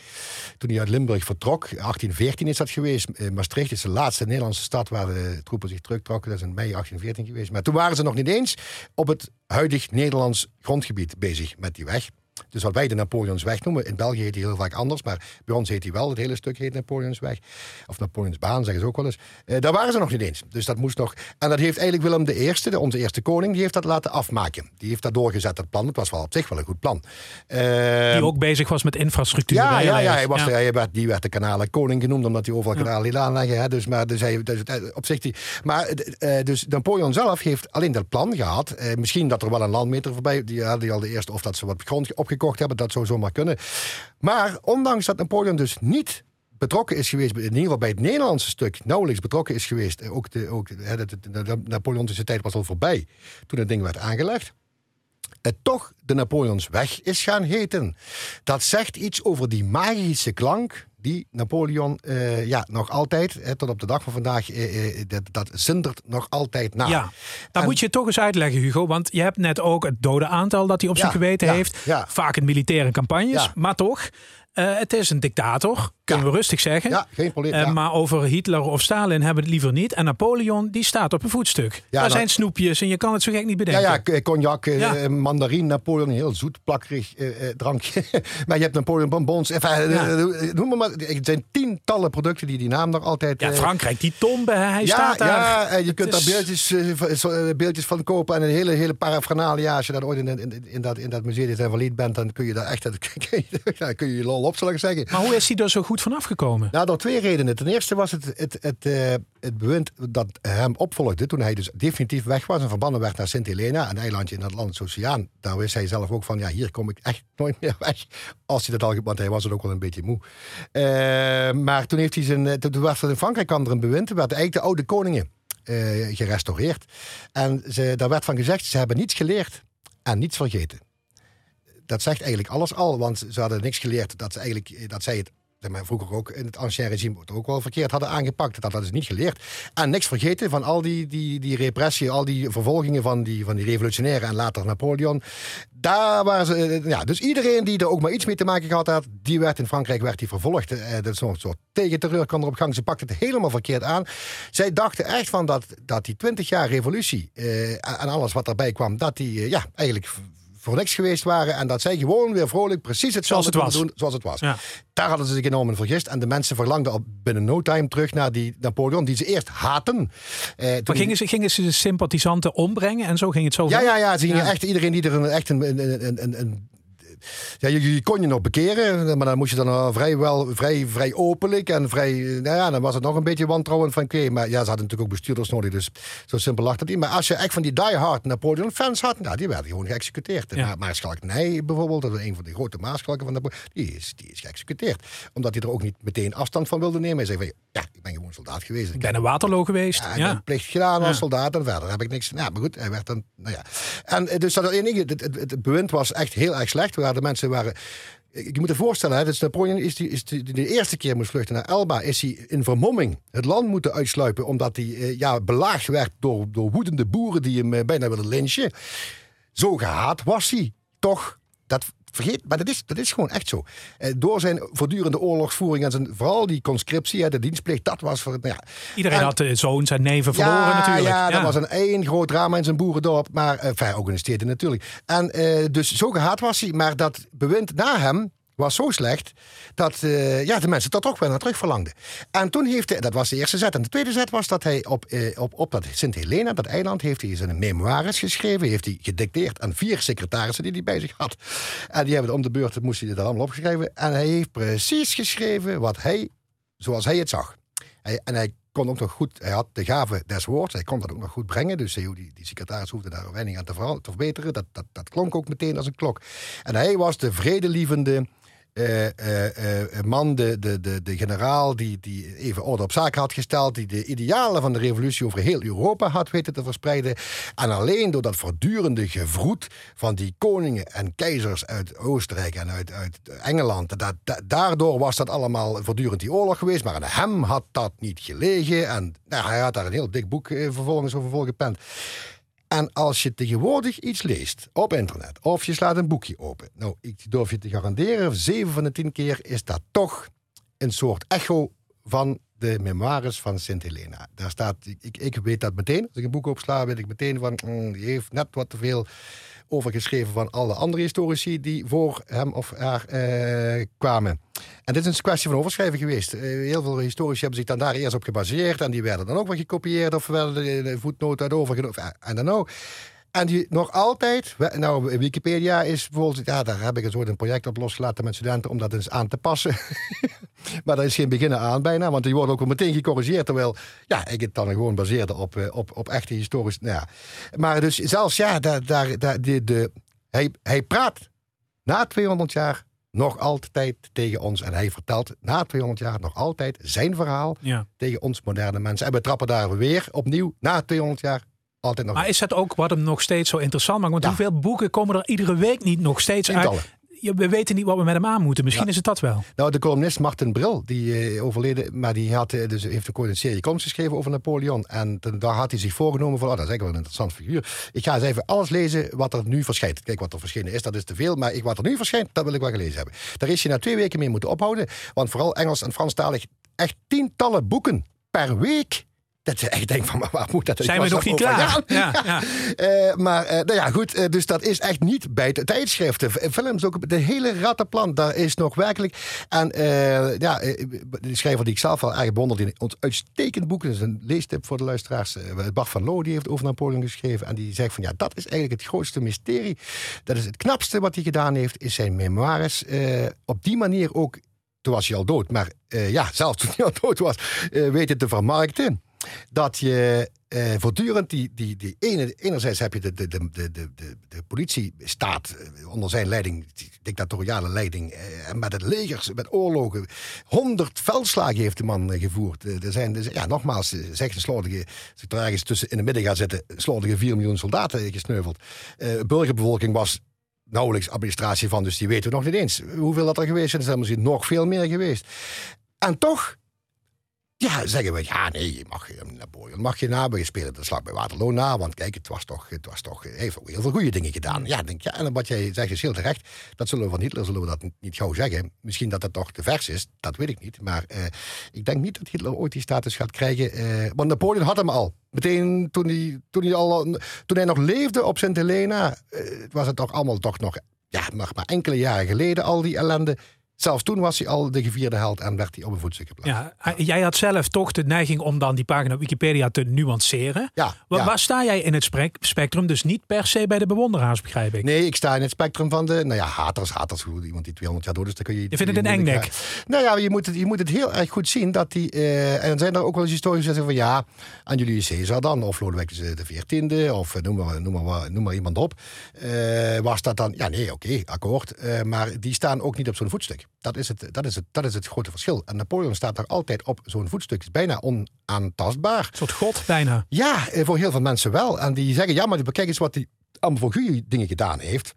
toen hij uit Limburg vertrok, 1814 is dat geweest. Eh, Maastricht is de laatste Nederlandse stad waar de troepen zich terugtrokken. Dat is in mei 1814 geweest. Maar toen waren ze nog niet eens op het huidig Nederlands grondgebied bezig met die weg. Dus wat wij de Napoleonsweg noemen, in België heet die heel vaak anders, maar bij ons heet die wel, het hele stuk heet Napoleonsweg. Of Napoleonsbaan, zeggen ze ook wel eens. Eh, daar waren ze nog niet eens. Dus dat moest nog. En dat heeft eigenlijk Willem I, de, onze eerste koning, die heeft dat laten afmaken. Die heeft dat doorgezet, dat plan. Het was wel op zich wel een goed plan. Eh, Die ook bezig was met infrastructuur. ja, ja, ja, hij, was Ja. Hij werd, die werd de kanalen koning genoemd, omdat hij overal kanalen liet aanleggen. Hè. Dus, maar dus hij, dus, eh, op zich die, maar eh, dus Napoleon zelf heeft alleen dat plan gehad. Eh, misschien dat er wel een landmeter voorbij, die hadden al de eerste, of dat ze wat grond opgekocht hebben, dat zou zomaar kunnen. Maar ondanks dat Napoleon dus niet betrokken is geweest, in ieder geval bij het Nederlandse stuk, nauwelijks betrokken is geweest. Ook de, ook, de, de Napoleontische tijd was al voorbij toen het ding werd aangelegd het toch de Napoleonsweg is gaan heten. Dat zegt iets over die magische klank die Napoleon eh, ja, nog altijd, tot op de dag van vandaag, eh, eh, dat, dat zindert nog altijd na. Ja, En- moet je toch eens uitleggen, Hugo. Want je hebt net ook het dodenaantal dat hij op Ja, zijn geweten ja, heeft. ja. Vaak in militaire campagnes. Maar toch, eh, het is een dictator. Kunnen we rustig zeggen. Ja, geen probleem. Eh, ja. Maar over Hitler of Stalin hebben we het liever niet. En Napoleon, die staat op een voetstuk. Ja, Daar dan- zijn snoepjes en je kan het zo gek niet bedenken. ja, cognac, mandarine, Napoleon, een heel zoet, plakkerig drankje. maar je hebt Napoleon bonbons. Enfin, noem maar, maar. Het zijn tientallen producten die die naam nog altijd... Ja, Frankrijk, die tombe, hij ja, staat daar. Ja, en je Het kunt is- daar beeldjes, van- beeldjes van kopen en een hele, hele paraphernalia. Als je dat ooit in, in, in dat, in dat museum is Invalide bent, dan kun je daar echt... dan kun je je lol op, zal ik zeggen. Maar hoe is hij er zo goed van afgekomen? Nou, door twee redenen. Ten eerste was het het, het, eh, het bewind dat hem opvolgde toen hij dus definitief weg was en verbannen werd naar Sint Helena, een eilandje in het Atlantische Oceaan. Daar wist hij zelf ook van, ja, hier kom ik echt nooit meer weg. Als hij dat al, want hij was er ook wel een beetje moe. Eh, maar toen heeft hij zijn, eh, toen was er in Frankrijk kwam er een bewind, werd eigenlijk de oude koningen eh, gerestaureerd. En ze, daar werd van gezegd, ze hebben niets geleerd en niets vergeten dat zegt eigenlijk alles al. Want ze hadden niks geleerd dat, ze eigenlijk, dat zij het zeg maar, vroeger ook in het ancien regime ook wel verkeerd hadden aangepakt. Dat hadden ze niet geleerd. En niks vergeten van al die, die, die repressie, al die vervolgingen van die, van die revolutionairen en later Napoleon. Daar waren ze, eh, ja, dus iedereen die er ook maar iets mee te maken gehad had, die werd in Frankrijk werd die vervolgd. Eh, dat is een soort tegenterreur kwam er op gang. Ze pakten het helemaal verkeerd aan. Zij dachten echt van dat, dat die 20 jaar revolutie eh, en alles wat daarbij kwam, dat die ja, eigenlijk voor niks geweest waren. En dat zij gewoon weer vrolijk precies hetzelfde zoals het was. doen zoals het was. Daar hadden ze zich enorm in vergist. En de mensen verlangden al binnen no time terug naar die Napoleon, die ze eerst haten. Eh, maar gingen ze, gingen ze de sympathisanten ombrengen en zo ging het zo? Ja, ja, ja. Ze gingen echt iedereen die er een, echt een, een, een, een ja, je, je, kon je nog bekeren, maar dan moest je dan vrij, wel, vrij, vrij openlijk en vrij. Nou ja, dan was het nog een beetje wantrouwen van oké, maar ja, ze hadden natuurlijk ook bestuurders nodig, dus zo simpel lag het niet. Maar als je echt van die diehard Napoleon-fans had, nou, die werden gewoon geëxecuteerd. Ja. Maarschalk Nij bijvoorbeeld, dat is een van de grote maarschalken van Napoleon, die is, die is geëxecuteerd. Omdat hij er ook niet meteen afstand van wilde nemen. Hij zei van ja, ik ben gewoon soldaat geweest. Ik ben een Waterloo geweest. Ja, ik plicht gedaan als soldaat en verder heb ik niks. Ja, maar goed, hij werd dan, nou ja. En eh, dus dat het, het, het bewind was echt heel erg slecht. De mensen waren je moet je voorstellen, hè, dus Napoleon is, die, is die, de eerste keer moest vluchten naar Elba, is hij in vermomming het land moeten uitsluipen, omdat hij eh, ja, belaagd werd door, door woedende boeren die hem eh, bijna wilden lynchen. Zo gehaat was hij toch. Dat, Vergeet, maar dat is, dat is gewoon echt zo. Eh, door zijn voortdurende oorlogsvoering en zijn, vooral die conscriptie, de dienstplicht, dat was voor. Nou ja. Iedereen had de zoon, zijn neven verloren natuurlijk. Ja, ja, dat was een één groot drama in zijn boerendorp, maar ook in de steden natuurlijk. En uh, dus zo gehaat was hij, maar dat bewind na hem was zo slecht dat uh, ja, de mensen dat toch wel naar terug verlangden. En toen heeft hij, dat was de eerste zet. En de tweede zet was dat hij op, uh, op, op dat Sint Helena, dat eiland, heeft hij zijn memoires geschreven. Heeft hij gedicteerd aan vier secretarissen die hij bij zich had. En die hebben om de beurt, moest hij dat allemaal opgeschreven. En hij heeft precies geschreven wat hij, zoals hij het zag. En hij kon ook nog goed, hij had de gave des woords, hij kon dat ook nog goed brengen. Dus die, die secretaris hoefde daar weinig aan te, te verbeteren. Dat, dat, dat klonk ook meteen als een klok. En hij was de vredelievende uh, man, de, de, de, de generaal, die, die even orde op zaken had gesteld, die de idealen van de revolutie over heel Europa had weten te verspreiden. En alleen door dat voortdurende gevroed van die koningen en keizers uit Oostenrijk en uit, uit Engeland, dat, daardoor was dat allemaal voortdurend die oorlog geweest. Maar aan hem had dat niet gelegen. En nou, hij had daar een heel dik boek vervolgens over volgepend. En als je tegenwoordig iets leest op internet of je slaat een boekje open, nou, ik durf je te garanderen, zeven van de tien keer is dat toch een soort echo van de memoires van Sint Helena. Daar staat, ik, ik weet dat meteen. Als ik een boek opsla, weet ik meteen van, mm, die heeft net wat te veel overgeschreven van alle andere historici die voor hem of haar eh, kwamen. En dit is een kwestie van overschrijven geweest. Eh, heel veel historici hebben zich dan daar eerst op gebaseerd en die werden dan ook wel gekopieerd of werden de voetnoten uit overgenomen. En dan ook. En die nog altijd, nou Wikipedia is bijvoorbeeld, ja, daar heb ik een soort een project op losgelaten met studenten om dat eens aan te passen. maar daar is geen beginnen aan bijna, want die wordt ook wel meteen gecorrigeerd. Terwijl ja, ik het dan gewoon baseerde op, eh, op, op echte historische. Nou ja. Maar dus zelfs ja, daar, daar, daar, de, de, hij, hij praat na 200 jaar nog altijd tegen ons. En hij vertelt na 200 jaar nog altijd zijn verhaal tegen ons moderne mensen. En we trappen daar weer opnieuw na 200 jaar altijd nog. Maar is dat ook wat hem nog steeds zo interessant maakt? Want hoeveel boeken komen er iedere week niet nog steeds uit? we weten niet wat we met hem aan moeten. Misschien is het dat wel. Nou, de columnist Martin Bril, die uh, overleden, maar die had, uh, dus heeft een serie columns geschreven over Napoleon. En daar had hij zich voorgenomen van, oh, dat is eigenlijk wel een interessant figuur. Ik ga eens even alles lezen wat er nu verschijnt. Kijk, wat er verschenen is, dat is te veel. Maar ik, wat er nu verschijnt, dat wil ik wel gelezen hebben. Daar is je na twee weken mee moeten ophouden. Want vooral Engels en Franstalig echt tientallen boeken per week dat ik denk van, maar waar moet dat? Zijn we nog niet klaar? Ja, ja. uh, maar uh, nou ja, goed. Uh, dus dat is echt niet bij de tijdschriften. Films ook, de hele rattenplan, daar is nog werkelijk. En ja, de schrijver die ik zelf al erg bewonder, die ons uitstekend boek, dat is een leestip voor de luisteraars. Bart van Loo, die heeft over Napoleon geschreven. En die zegt van, ja, dat is eigenlijk het grootste mysterie. Dat is het knapste wat hij gedaan heeft, is zijn memoires. op die manier ook, toen was hij al dood, maar ja, zelfs toen hij al dood was, weten te vermarkten dat je uh, voortdurend die, die, die ene, enerzijds heb je de, de, de, de, de, de politiestaat eh, onder zijn leiding, dictatoriale leiding, uh, met het legers, met oorlogen. Honderd veldslagen heeft de man gevoerd. er zijn, dus, ja, nogmaals, zegt de slordige, als er ergens tussen in de midden ga zitten, slordige 4 miljoen soldaten gesneuveld. burgerbevolking was nauwelijks administratie van, dus die weten we nog niet eens. Hoeveel dat er geweest is, er zijn misschien nog veel meer geweest. En toch ja, zeggen we, ja, nee, je mag, Napoleon mag je na, je spelen de slag bij Waterloo na, want kijk, het was toch, het was toch, ook heel veel goede dingen gedaan. Ja, denk, ja, en wat jij zegt is heel terecht, dat zullen we van Hitler zullen we dat niet gauw zeggen. Misschien dat het toch te vers is, dat weet ik niet, maar uh, ik denk niet dat Hitler ooit die status gaat krijgen, want Napoleon had hem al. Meteen toen hij, toen hij, al, toen hij nog leefde op Sint Helena, uh, was het toch allemaal toch nog, ja, nog maar enkele jaren geleden al die ellende. Zelfs toen was hij al de gevierde held en werd hij op een voetstuk geplaatst. Ja, jij had zelf toch de neiging om dan die pagina Wikipedia te nuanceren. Ja, waar, waar sta jij in het spectrum? Dus niet per se bij de bewonderaars, begrijp ik. Nee, ik sta in het spectrum van de, nou ja, haters, haters. Iemand die 200 jaar dood is, dan kun je... Je vindt het een engnek? Nou ja, je moet, het, je moet het heel erg goed zien dat die... Uh, en zijn er ook wel eens historisch zeggen van ja, aan Julius Caesar dan, of Lodewijk de XIV, of eh, noem maar, noem maar, noem maar iemand op. Uh, was dat dan... Ja, nee, oké, okay, akkoord. Maar die staan ook niet op zo'n voetstuk. Dat is het, dat is het, dat is het grote verschil. En Napoleon staat daar altijd op zo'n voetstuk. Is bijna onaantastbaar. Een soort god, bijna. Ja, eh, voor heel veel mensen wel. En die zeggen, ja, maar bekijk eens wat hij allemaal voor goede dingen gedaan heeft.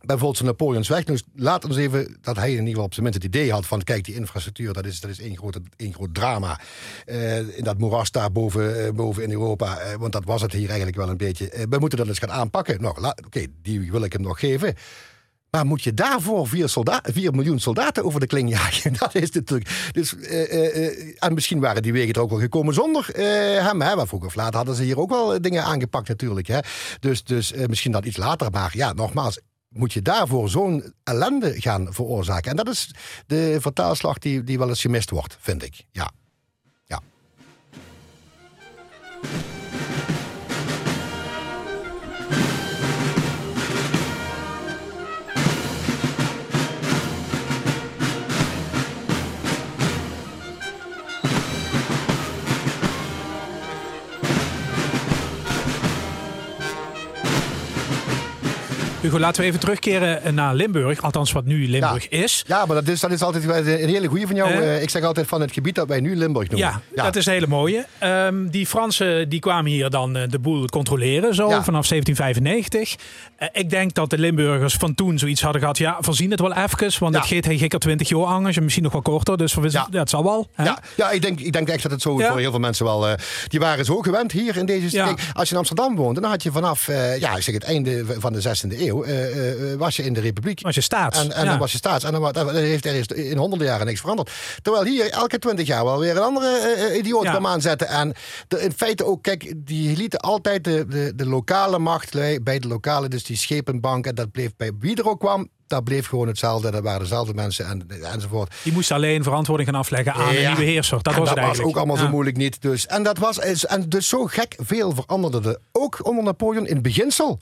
Bijvoorbeeld zijn Napoleonsweg. Dus laat ons even dat hij in ieder geval op zijn minst het idee had van... kijk, die infrastructuur, dat is, dat is één, groot, één groot drama. Uh, in dat moeras daar boven, uh, boven in Europa. Uh, want dat was het hier eigenlijk wel een beetje. we moeten dat eens gaan aanpakken. Nou, oké, okay, die wil ik hem nog geven. Maar moet je daarvoor 4, soldaten, 4 miljoen soldaten over de kling jagen? Dat is natuurlijk. Dus, uh, uh, en misschien waren die wegen er ook wel gekomen zonder hem. Hè? Maar vroeger of later hadden ze hier ook wel dingen aangepakt, natuurlijk. Hè? Dus, dus misschien dat iets later. Maar ja, nogmaals. Moet je daarvoor zo'n ellende gaan veroorzaken? En dat is de vertaalslag die, die wel eens gemist wordt, vind ik. Ja. ja. Hugo, laten we even terugkeren naar Limburg. Althans, wat nu Limburg ja. is. Ja, maar dat is, dat is altijd een hele goede van jou. Uh, ik zeg altijd van het gebied dat wij nu Limburg noemen. Ja, ja. dat is een hele mooie. Um, die Fransen die kwamen hier dan de boel controleren, zo ja. vanaf 1795. Uh, ik denk dat de Limburgers van toen zoiets hadden gehad. Ja, voorzien het wel even, want het geeft hij 20 jaar anders. Misschien nog wel korter, dus we, ja. het zal wel. Hè? Ja, ja ik, denk, ik denk echt dat het zo voor heel veel mensen wel... Uh, die waren zo gewend hier in deze streek. Als je in Amsterdam woonde, dan had je vanaf ja, ik zeg het einde van de 16e eeuw uh, was je in de republiek. Was je staats. En, en ja. dan was je staats. En dan, dan heeft er is in honderden jaren niks veranderd. Terwijl hier elke twintig jaar wel weer een andere uh, idioot ja. kwam aanzetten. En de, in feite ook, kijk, die lieten altijd de, de, de lokale macht bij de lokale, dus die schepenbank. En dat bleef bij wie er ook kwam, dat bleef gewoon hetzelfde. Dat waren dezelfde mensen en, enzovoort. Die moesten alleen verantwoording gaan afleggen aan ja. een nieuwe heerser. Dat was dat het was ook allemaal ja. zo moeilijk niet. Dus. En, dat was, en dus zo gek veel veranderde er ook onder Napoleon in beginsel.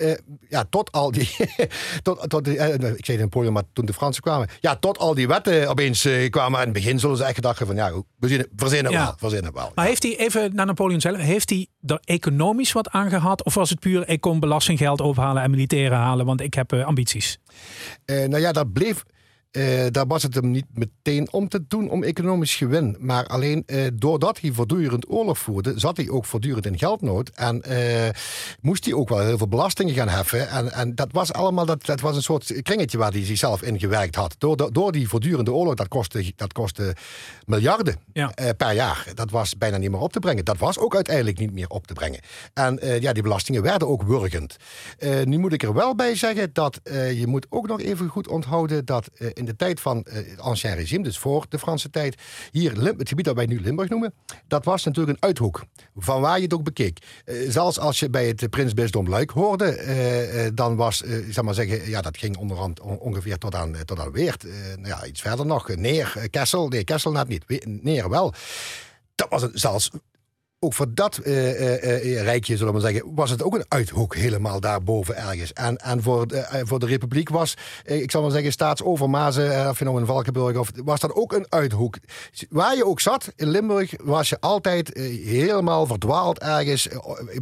Uh, ja, tot al die. tot, tot, uh, ik zei Napoleon, maar toen de Fransen kwamen. Ja, tot al die wetten opeens uh, kwamen. En in het begin zullen ze echt gedacht van. Ja, we zien, verzinnen ja. wel. Verzinnen wel maar ja. heeft hij, even naar Napoleon zelf. Heeft hij er economisch wat aan gehad? Of was het puur. Ik kom belastinggeld ophalen en militairen halen, want ik heb ambities? nou ja, dat bleef. Uh, daar was het hem niet meteen om te doen om economisch gewin. Maar alleen uh, doordat hij voortdurend oorlog voerde, zat hij ook voortdurend in geldnood. En uh, moest hij ook wel heel veel belastingen gaan heffen. En, en dat was allemaal dat, dat was een soort kringetje waar hij zichzelf in gewerkt had. Door, door die voortdurende oorlog, dat kostte, dat kostte miljarden ja. per jaar. Dat was bijna niet meer op te brengen. Dat was ook uiteindelijk niet meer op te brengen. En ja, die belastingen werden ook wurgend. nu moet ik er wel bij zeggen dat je moet ook nog even goed onthouden dat in de tijd van uh, het ancien regime, dus voor de Franse tijd, hier het gebied dat wij nu Limburg noemen, dat was natuurlijk een uithoek. Van waar je het ook bekeek. Uh, zelfs als je bij het prinsbisdom Luik hoorde, uh, dan was, zal maar zeggen, ja, dat ging onderhand on ongeveer tot aan, tot aan Weert. nou ja, iets verder nog. Neer, Kessel, nee, Kessel net niet, Neer wel. Dat was het zelfs ook voor dat uh, uh, rijkje, zullen we maar zeggen, was het ook een uithoek helemaal daarboven ergens. En, en voor, de, voor de republiek was, ik zal maar zeggen, staatsovermazen, of je nou in Valkenburg, of, was dat ook een uithoek. Waar je ook zat, in Limburg, was je altijd helemaal verdwaald ergens,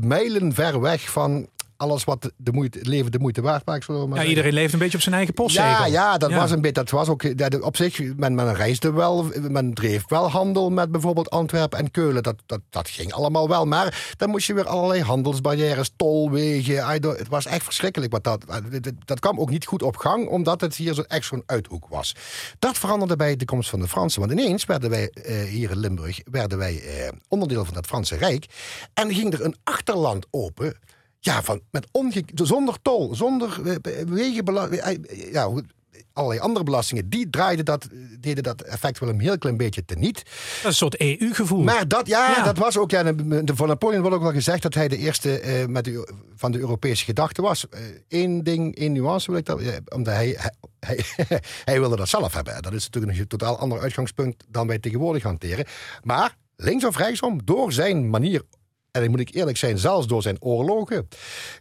mijlen ver weg van alles wat de moeite, het leven de moeite waard maakt. Zullen maar Ja, zeggen. iedereen leeft een beetje op zijn eigen postzegel. Ja, ja, dat Ja. was een beetje. Dat was ook op zich. Men, men reisde wel, men dreef wel handel met bijvoorbeeld Antwerpen en Keulen. Dat, dat, dat ging allemaal wel. Maar dan moest je weer allerlei handelsbarrières, tolwegen. Het was echt verschrikkelijk. Wat dat, dat, dat kwam ook niet goed op gang, omdat het hier zo echt zo'n uithoek was. Dat veranderde bij de komst van de Fransen. Want ineens werden wij eh, hier in Limburg werden wij, eh, onderdeel van het Franse Rijk. En ging er een achterland open. Ja, van, met onge zonder tol, zonder eh, wegenbelasting. eh, Ja, hoe- allerlei andere belastingen. Die draaiden dat, eh, deden dat effect wel een heel klein beetje teniet. Dat is een soort EU-gevoel. Maar dat, ja, Ja. dat was ook. Ja, de, de- van Napoleon wordt ook wel gezegd dat hij de eerste eh, met de, van de Europese gedachte was. Eén ding, één nuance wil ik dat. eh, omdat hij, hij, hij wilde dat zelf hebben. Dat is natuurlijk een totaal ander uitgangspunt dan wij tegenwoordig hanteren. Maar links of rechtsom, door zijn manier. En dan moet ik eerlijk zijn, zelfs door zijn oorlogen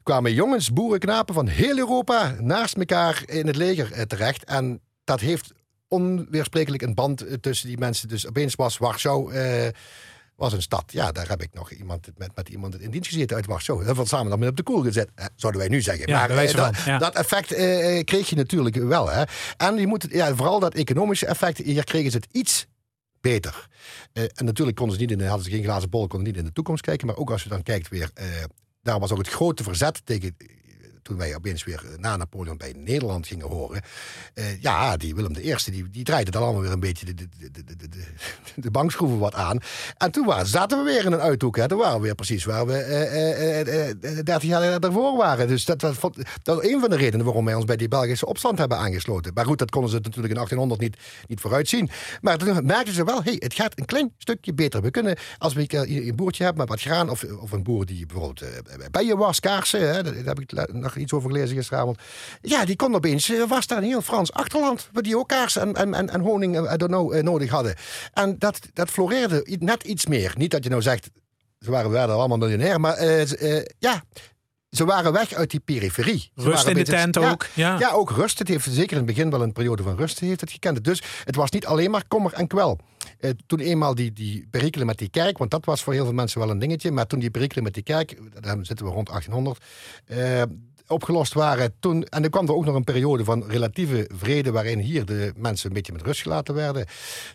kwamen jongens, boerenknapen van heel Europa naast elkaar in het leger eh, terecht. En dat heeft onweersprekelijk een band eh, tussen die mensen. Dus opeens was Warschau eh, was een stad. Ja, daar heb ik nog iemand met, met iemand in dienst gezeten uit Warschau. Dat was samen dan met op de koel gezet, eh, zouden wij nu zeggen. Ja, eh, dat, ja. dat effect kreeg je natuurlijk wel. Hè. En je moet, ja, vooral dat economische effect, hier kregen ze het iets beter. Eh, en natuurlijk konden ze niet in de, hadden ze geen glazen bol, konden niet in de toekomst kijken. Maar ook als je dan kijkt weer, eh, daar was ook het grote verzet tegen. Toen wij opeens weer eh, na Napoleon bij Nederland gingen horen. Eh, ja, die Willem I, die, die draaide dan allemaal weer een beetje de, de, de, de, de, de, bankschroeven wat aan. En toen waren, zaten we weer in een uithoek. Hè. Toen waren we weer precies waar we eh, eh, 30 jaar daarvoor waren. Dus dat, was, dat een van de redenen waarom wij ons bij die Belgische opstand hebben aangesloten. Maar goed, dat konden ze natuurlijk in 1800 niet, niet vooruitzien. Maar toen merkten ze wel, hey, het gaat een klein stukje beter. We kunnen, als we een boertje hebben met wat graan, of, of een boer die bijvoorbeeld uh, bijen was, kaarsen, hè, daar heb ik nog iets over gelezen gisteravond. Ja, die kon opeens, uh, was daar een heel Frans achterland, waar die ook kaarsen en, en, en, en honing I don't know, uh, nodig hadden. En dat, dat floreerde net iets meer. Niet dat je nou zegt, ze waren, werden allemaal miljonair, maar ja, ze waren weg uit die periferie. Ze rust in de tent ja, ook. Ja. ja, ook rust. Het heeft zeker in het begin wel een periode van rust heeft het gekend. Dus het was niet alleen maar kommer en kwel. Uh, toen eenmaal die, die perikelen met die kerk, want dat was voor heel veel mensen wel een dingetje, maar toen die perikelen met die kerk, daar zitten we rond 1800, uh, opgelost waren. Toen, en er kwam er ook nog een periode van relatieve vrede, waarin hier de mensen een beetje met rust gelaten werden.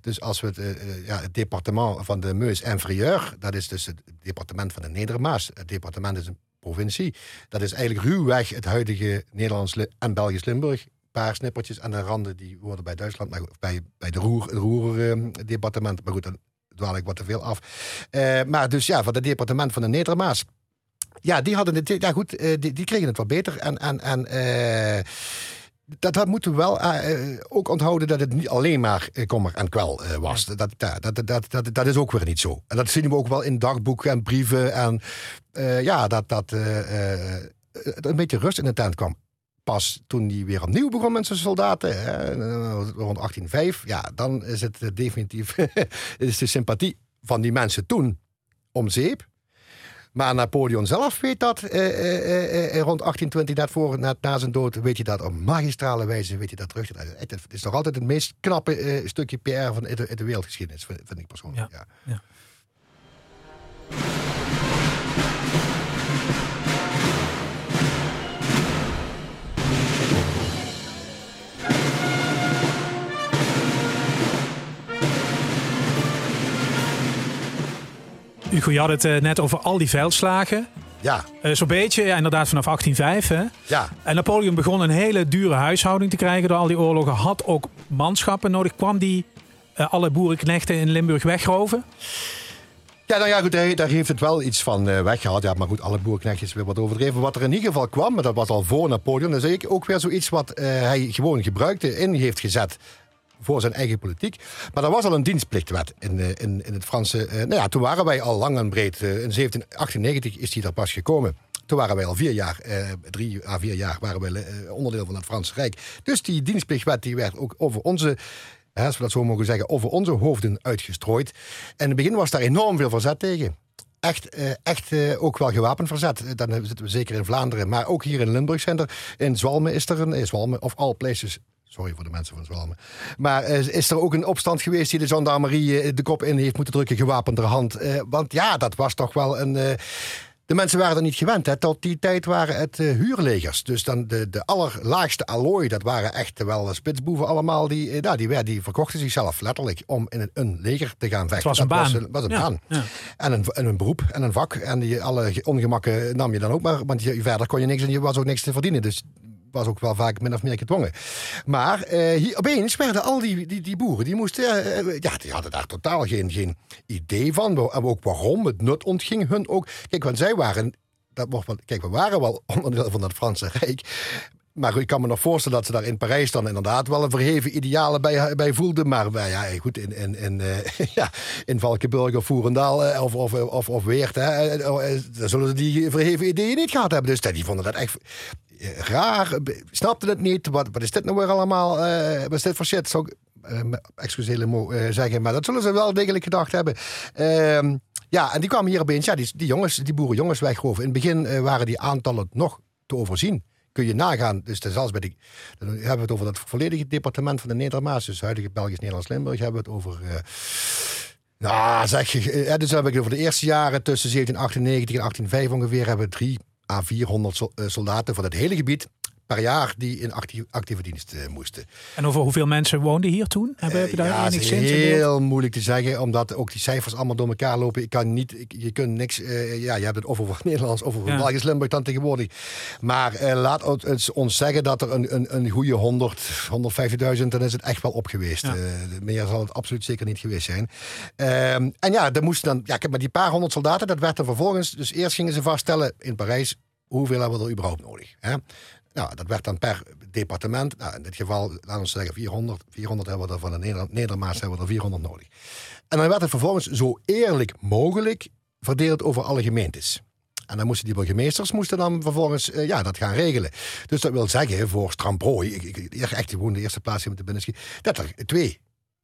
Dus als we het, uh, ja, het departement van de Meus Inferieur, dat is dus het departement van de Nedermaas. Het departement is een provincie. Dat is eigenlijk ruwweg het huidige Nederlands en Belgisch Limburg. Paar snippertjes aan de randen die worden bij Duitsland, maar bij, bij de Roer, het Roer-departement. Uh, maar goed, dan dwaal ik wat te veel af. Uh, maar dus ja, van het departement van de Nedermaas. Ja, die hadden het. Ja, goed, uh, die, die, kregen het wat beter. En. en, en uh, dat, dat, moeten we wel uh, ook onthouden dat het niet alleen maar uh, kommer en kwel uh, was. Dat, dat, dat, dat, dat, is ook weer niet zo. En dat zien we ook wel in dagboeken en brieven. En ja, dat, dat een beetje rust in de tent kwam. Pas toen hij weer opnieuw begon met zijn soldaten, hè, rond 1805, ja, dan is het definitief is de sympathie van die mensen toen om zeep. Maar Napoleon zelf weet dat eh, eh, eh, rond 1820, net voor, na zijn dood, weet je dat op magistrale wijze weet je dat terug. Het is nog altijd het meest knappe eh, stukje PR van de, de wereldgeschiedenis, vind, vind ik persoonlijk. Ja. ja. ja. Hugo, je had het uh, net over al die veldslagen. Ja. Uh, Zo'n beetje, ja, inderdaad vanaf 1805. Hè? Ja. En Napoleon begon een hele dure huishouding te krijgen door al die oorlogen. Had ook manschappen nodig. Kwam die uh, alle boerenknechten in Limburg wegroven? Ja, nou ja, goed, daar, daar heeft het wel iets van uh, weggehaald. Ja, maar goed, alle boerenknechtjes weer wat overdreven. Wat er in ieder geval kwam, maar dat was al voor Napoleon. Dat is ook weer zoiets wat hij gewoon gebruikte, in heeft gezet voor zijn eigen politiek. Maar er was al een dienstplichtwet in, in, in het Franse. Uh, nou ja, toen waren wij al lang en breed. Uh, in 1798 is die er pas gekomen. Toen waren wij al vier jaar, uh, drie à vier jaar, waren wij onderdeel van het Franse Rijk. Dus die dienstplichtwet die werd ook over onze. als we dat zo mogen zeggen, over onze hoofden uitgestrooid. En in het begin was daar enorm veel verzet tegen. Echt, echt ook wel gewapend verzet. Dan zitten we zeker in Vlaanderen. Maar ook hier in Limburg zijn er. In Zwalmen is er een. Zwalmen, of all places. Sorry voor de mensen van Zwalmen. Maar uh, is er ook een opstand geweest die de gendarmerie de kop in heeft moeten drukken, gewapenderhand? want ja, dat was toch wel een. De mensen waren er niet gewend. Hè. Tot die tijd waren het huurlegers. Dus dan de, de allerlaagste allooi, dat waren echt wel spitsboeven allemaal. Die, nou, die, die verkochten zichzelf letterlijk om in een, een leger te gaan vechten. Het was een baan. Was, was een baan. Ja. En, een, en een beroep en een vak. En die, alle ongemakken nam je dan ook maar. Want je, verder kon je niks en je was ook niks te verdienen. Dus was ook wel vaak min of meer gedwongen. Maar uh, hier, opeens werden al die, die, die boeren, die moesten, uh, ja, die hadden daar totaal geen, geen idee van. En ook waarom, het nut ontging hun ook. Kijk, want zij waren, dat mocht wel, kijk, we waren wel onderdeel van het Franse Rijk. Maar ik kan me nog voorstellen dat ze daar in Parijs dan inderdaad wel een verheven idealen bij, bij voelden. Maar bij, ja, goed, in, in, in, ja, in Valkenburg of Voerendaal of, of, of, of Weert, hè, uh, zullen ze die verheven ideeën niet gehad hebben. Dus die vonden dat echt raar, snapten het niet. Wat, wat is dit nou weer allemaal? wat is dit voor shit? Zou ik, excuseer zeggen, maar dat zullen ze wel degelijk gedacht hebben. Ehm, ja, en die kwamen hier opeens, ja, die, die jongens, die boerenjongens weggeroven. In het begin waren die aantallen nog te overzien kun je nagaan. Dus zelfs bij de, dan hebben we het over het volledige departement van de Nedermaas, dus huidige Belgisch-Nederlands-Limburg, hebben we het over. Nou, zeg je, uh, dus heb ik over de eerste jaren tussen 1798 en 1805 ongeveer hebben we drie à 400 eh, soldaten van het hele gebied per jaar die in actieve, actieve dienst uh, moesten. En over hoeveel mensen woonden hier toen? Hebben uh, daar ja, enig zin? Heel moeilijk te zeggen, omdat ook die cijfers allemaal door elkaar lopen. Ik kan niet, ik, je kunt niks, uh, ja, je hebt het of over Nederlands over ja. Belgisch Limburg dan tegenwoordig. Maar laat het ons zeggen dat er een, een, een goede 100, 150.000, dan is het echt wel op geweest. Ja. meer zal het absoluut zeker niet geweest zijn. Ehm, en ja, er moesten dan, ja, maar die paar honderd soldaten, dat werd dan vervolgens, dus eerst gingen ze vaststellen in Parijs, hoeveel hebben we er überhaupt nodig? Hè? Nou, dat werd dan per departement. Nou, in dit geval, laten we zeggen 400. 400 hebben we er van de hebben we er 400 nodig. En dan werd het vervolgens zo eerlijk mogelijk verdeeld over alle gemeentes. En dan moesten die burgemeesters moesten dan vervolgens uh, ja, dat gaan regelen. Dus dat wil zeggen, voor Stramprooi, ik, ik, echt gewoon de eerste plaats met de binnenschiet, dat twee,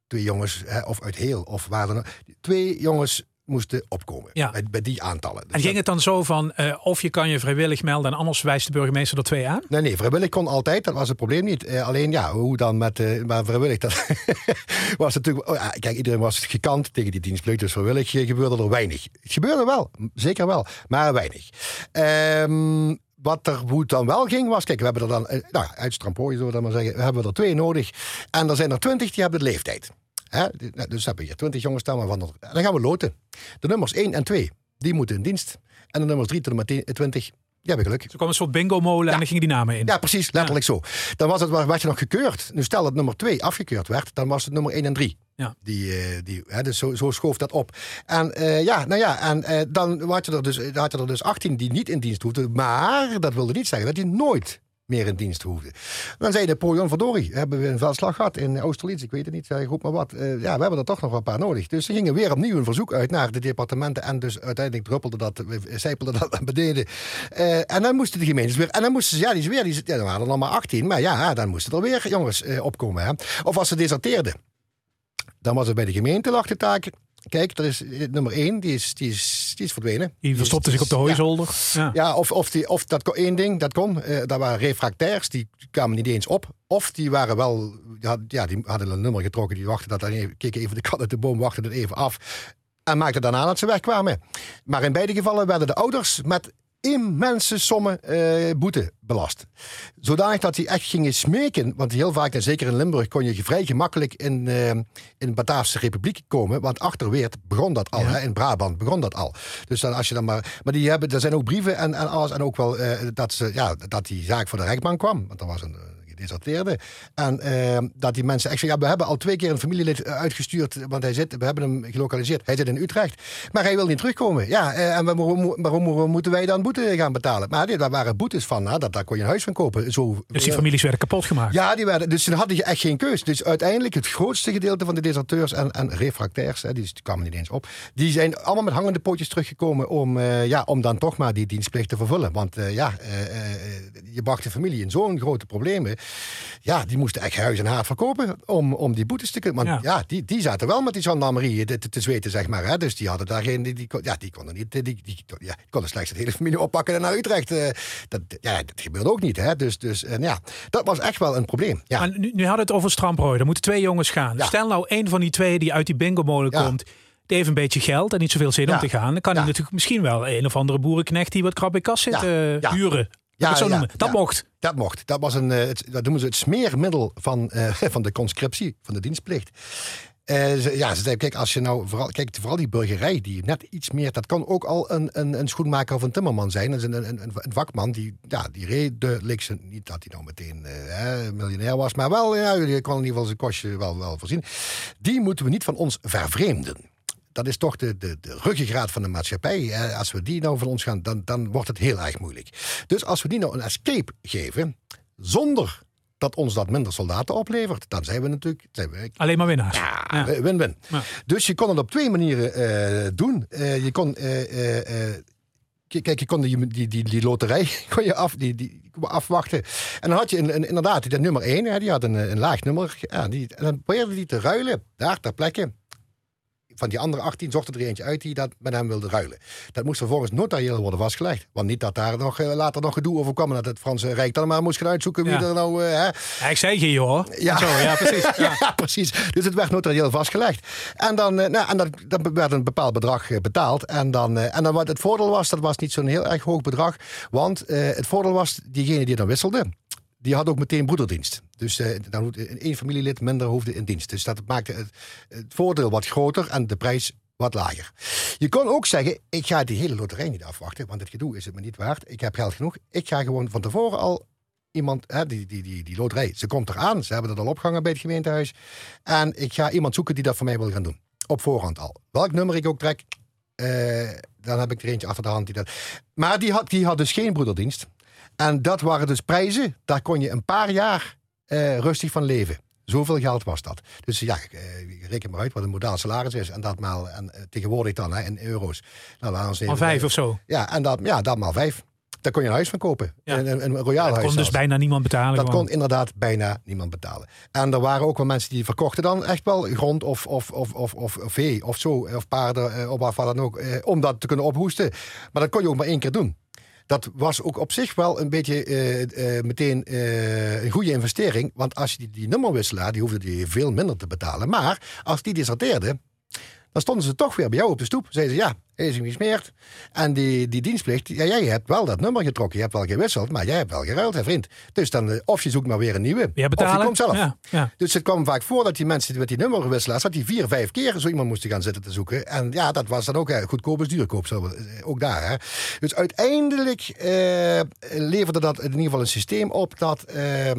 twee jongens, hè, of uit heel, of waar dan twee jongens moesten opkomen. Ja. Bij, bij die aantallen. Dus en ging het dan zo van, uh, of je kan je vrijwillig melden en anders wijst de burgemeester er twee aan? Nee, nee, vrijwillig kon altijd, dat was het probleem niet. Uh, alleen ja, hoe dan met, uh, maar vrijwillig, dat was natuurlijk, oh, kijk, iedereen was gekant tegen die dienstplicht, dus vrijwillig gebeurde er weinig. Het gebeurde wel, zeker wel, maar weinig. Um, wat er hoe het dan wel ging was, kijk, we hebben er dan, nou, uit Strampooi zullen we dan maar zeggen, we hebben er twee nodig. En er zijn er twintig die hebben de leeftijd. Hè? Nou, dus hebben we hier 20 jongens staan, maar van dan gaan we loten. De nummers 1 en 2, die moeten in dienst. En de nummers 3 tot en met 20, die hebben geluk. Zo kwam een soort bingo-molen ja. en dan gingen die namen in. Ja, precies, letterlijk zo. Dan was het, werd je nog gekeurd. Nu stel dat nummer 2 afgekeurd werd, dan was het nummer 1 en 3. Ja. Die, uh, die, hè, dus zo, zo schoof dat op. En uh, ja, nou ja, en uh, dan had je, er dus, had je er dus 18 die niet in dienst hoefden. Maar dat wilde niet zeggen dat die nooit meer in dienst hoefde. Dan zei de Pojon verdorie, hebben we een veldslag gehad in Oosterlitz, ik weet het niet, zeg goed maar wat. Uh, ja, we hebben er toch nog een paar nodig. Dus ze gingen weer opnieuw een verzoek uit naar de departementen en dus uiteindelijk druppelde dat, zijpelde dat naar beneden. En dan moesten de gemeentes weer, en dan moesten ze, ja, die, weer, die, ja, dan waren er nog maar 18, maar ja, dan moesten er weer jongens opkomen. Hè. Of als ze deserteerden, dan was het bij de gemeente lag taak Kijk, er is nummer één, die is, die is, die is verdwenen. Die verstopte zich op de hooizolder. Ja, ja. of, of, die, of dat één ding, dat kon. Uh, daar waren refractairs, die kwamen niet eens op. Of die waren wel, ja, die hadden een nummer getrokken, die wachten dat dan even, keken even de kat uit de boom, wachten het even af. En maakten daarna dat ze wegkwamen. Maar in beide gevallen werden de ouders met immense sommen uh, boete belast. Zodanig dat die echt gingen smeken. Want heel vaak, en zeker in Limburg, kon je vrij gemakkelijk in, uh, in Bataafse Republiek komen. Want achter Weert begon dat al. Hè? In Brabant begon dat al. Dus dan als je dan maar. Maar die hebben, er zijn ook brieven en, en alles. En ook wel uh, dat, ze, ja, dat die zaak voor de rechtbank kwam. Want er was een deserteerde. En uh, dat die mensen echt zeggen, ja, we hebben al twee keer een familielid eh, uitgestuurd, want hij zit, we hebben hem gelokaliseerd. Hij zit in Utrecht, maar hij wil niet terugkomen. Ja, uh, en waarom, waarom, moeten wij dan boete gaan betalen? Maar daar waren boetes van, hè, dat, daar kon je een huis van kopen. Zo, dus die families werden kapot gemaakt? Ja, die werden, dus dan hadden je echt geen keus. Dus uiteindelijk het grootste gedeelte van de deserteurs en, en refractairs, hè, die, kwamen niet eens op, die zijn allemaal met hangende pootjes teruggekomen om, uh, ja, om dan toch maar die dienstplicht te vervullen. Want ja, je bracht de familie in zo'n grote problemen ja, die moesten echt huis en haard verkopen om, om die boetes te kunnen. Want ja, die, die zaten wel met die gendarmerie te, te, zweten, zeg maar. Hè? Dus die hadden daar geen. Die, die, ja, die konden niet. Die, die, ja, konden slechts de hele familie oppakken en naar Utrecht. Uh, dat, ja, dat gebeurde ook niet. Hè? Dus, dus ja, dat was echt wel een probleem. Ja. nu, nu hadden het over Stramprooi. Er moeten twee jongens gaan. Stel nou, een van die twee die uit die bingo-molen komt die heeft een beetje geld en niet zoveel zin om te gaan. Dan kan Ja. hij natuurlijk misschien wel een of andere boerenknecht die wat krap in kas zit Ja. eh, Ja. huren. Ja, Ja, zo. Dat ja. mocht. Dat mocht. Dat, was een, eh, het, dat noemen ze het smeermiddel van, eh, van de conscriptie, van de dienstplicht. Eh, ze, ja, ze zei, kijk, als je nou vooral, kijk, vooral die burgerij, die net iets meer, dat kan ook al een, een, een schoenmaker of een timmerman zijn. Dat is een, een, een, een vakman die, ja, die reed de likse, niet dat hij nou meteen miljonair was, maar wel, ja, die kon in ieder geval zijn kostje wel, wel voorzien. Die moeten we niet van ons vervreemden. Dat is toch de, de, de ruggengraat van de maatschappij. Eh, Als we die nou van ons gaan, dan, dan wordt het heel erg moeilijk. Dus als we die nou een escape geven, zonder dat ons dat minder soldaten oplevert, dan zijn we natuurlijk zijn we, Alleen maar winnaars. ja, win-win. Ja. Dus je kon het op twee manieren eh, doen. Eh, je kon, kijk, je kon die, die, die, die loterij kon je af, die, die, afwachten. En dan had je een, een, inderdaad die nummer één, hè, die had een, een laag nummer. Ja, die, en dan probeerde die te ruilen, daar ter plekke. Van die andere 18 zocht er eentje uit die dat met hem wilde ruilen. Dat moest vervolgens notarieel worden vastgelegd. Want niet dat daar nog, eh, later nog gedoe over kwam. Dat het Franse Rijk dan maar moest gaan uitzoeken wie Ja. er nou... eh, hè, Ja, ik zei je hoor. ja. Zo, ja, precies. Ja. Ja, precies. Dus het werd notarieel vastgelegd. En dan, eh, nou, en dan, dan werd een bepaald bedrag betaald. En dan, en dan wat het voordeel was, dat was niet zo'n heel erg hoog bedrag. Want het voordeel was, diegene die dan wisselde, die had ook meteen broederdienst. Dus eh, dan één familielid minder hoefde in dienst. Dus dat maakte het, het voordeel wat groter en de prijs wat lager. Je kon ook zeggen, ik ga die hele loterij niet afwachten, want het gedoe is het me niet waard. Ik heb geld genoeg. Ik ga gewoon van tevoren al iemand, hè, die, die, die, die loterij, ze komt eraan. Ze hebben het al opgehangen bij het gemeentehuis. En ik ga iemand zoeken die dat voor mij wil gaan doen. Op voorhand al. Welk nummer ik ook trek, eh, dan heb ik er eentje achter de hand die dat... Maar die had, die had dus geen broederdienst. En dat waren dus prijzen, daar kon je een paar jaar eh, rustig van leven. Zoveel geld was dat. Dus ja, eh, reken maar uit wat een modaal salaris is. En dat maal, en, eh, tegenwoordig dan hè, in euro's. Nou, laten we even- vijf of zo. Ja, en dat, ja, dat maal vijf. Daar kon je een huis van kopen. Ja. Een, een, een royaal Dat huis kon dus bijna niemand betalen. Dat gewoon. kon inderdaad bijna niemand betalen. En er waren ook wel mensen die verkochten dan echt wel grond of, of, of, of, of, vee of zo. Of paarden of wat dan ook. Eh, om dat te kunnen ophoesten. Maar dat kon je ook maar één keer doen. Dat was ook op zich wel een beetje eh, eh, meteen eh, een goede investering. Want als je die, nummerwisselaar, die hoefde die veel minder te betalen. Maar als die deserteerde, dan stonden ze toch weer bij jou op de stoep. Zeiden ze, ja, hij is hem gesmeerd. En die, die dienstplicht, ja, jij hebt wel dat nummer getrokken. Je hebt wel gewisseld, maar jij hebt wel geruild, hè vriend. Dus dan, eh, of je zoekt maar weer een nieuwe. Of je komt zelf. Ja, ja. Dus het kwam vaak voor dat die mensen met die nummerwisselaars... dat die vier, vijf keer zo iemand moesten gaan zitten te zoeken. En ja, dat was dan ook eh, goedkoop is duurkoop. Zo, eh, ook daar. Hè. Dus uiteindelijk eh, leverde dat in ieder geval een systeem op... dat eh,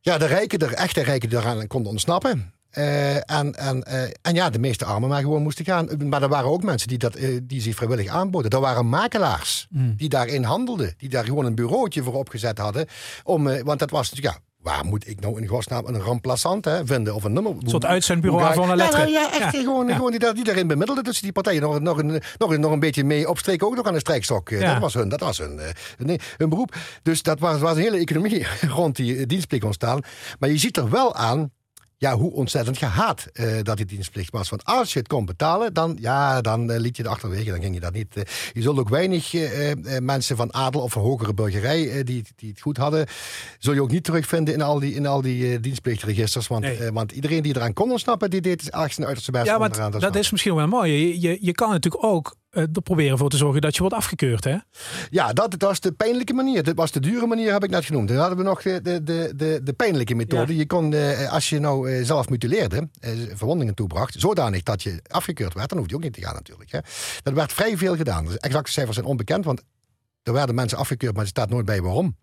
ja, de rijken, de echte rijken eraan konden ontsnappen. Eh, en, en, eh, en ja, de meeste armen maar gewoon moesten gaan. Maar er waren ook mensen die, dat, eh, die zich vrijwillig aanboden. Er waren makelaars die daarin handelden. Die daar gewoon een bureautje voor opgezet hadden. Om, want dat was natuurlijk, ja, waar moet ik nou in godsnaam een remplaçant hè, vinden? Of een nummer? Een soort uitzendbureau van een letter. Ja, ja, echt Ja. Gewoon, Ja. gewoon die, die daarin bemiddelden tussen die partijen. Nog, nog, een, nog, een, nog een beetje mee opstreken, ook nog aan de strijkstok. Dat was hun, dat was hun, hun, beroep. Dus dat was, was een hele economie rond die dienstplicht ontstaan. Maar je ziet er wel aan ja, hoe ontzettend gehaat eh, dat die dienstplicht was. Want als je het kon betalen, dan, ja, dan eh, liet je het achterwege. Dan ging je dat niet. eh. je zult ook weinig mensen van adel of van hogere burgerij die, die het goed hadden, zul je ook niet terugvinden in al die, in al die dienstplichtregisters. Want, Nee. want iedereen die eraan kon ontsnappen, die deed echt zijn uiterste best Ja, om maar eraan te dat is misschien wel mooi. Je, je, je kan natuurlijk ook er proberen voor te zorgen dat je wordt afgekeurd. Hè? Ja, dat, dat was de pijnlijke manier. Dat was de dure manier, heb ik net genoemd. Dan hadden we nog de, de, de, de, pijnlijke methode. Ja. Je kon, eh, als je nou eh, zelf mutileerde, eh, verwondingen toebracht, zodanig dat je afgekeurd werd, dan hoefde je ook niet te gaan natuurlijk. Hè. Dat werd vrij veel gedaan. De exacte cijfers zijn onbekend, want er werden mensen afgekeurd, maar er staat nooit bij waarom.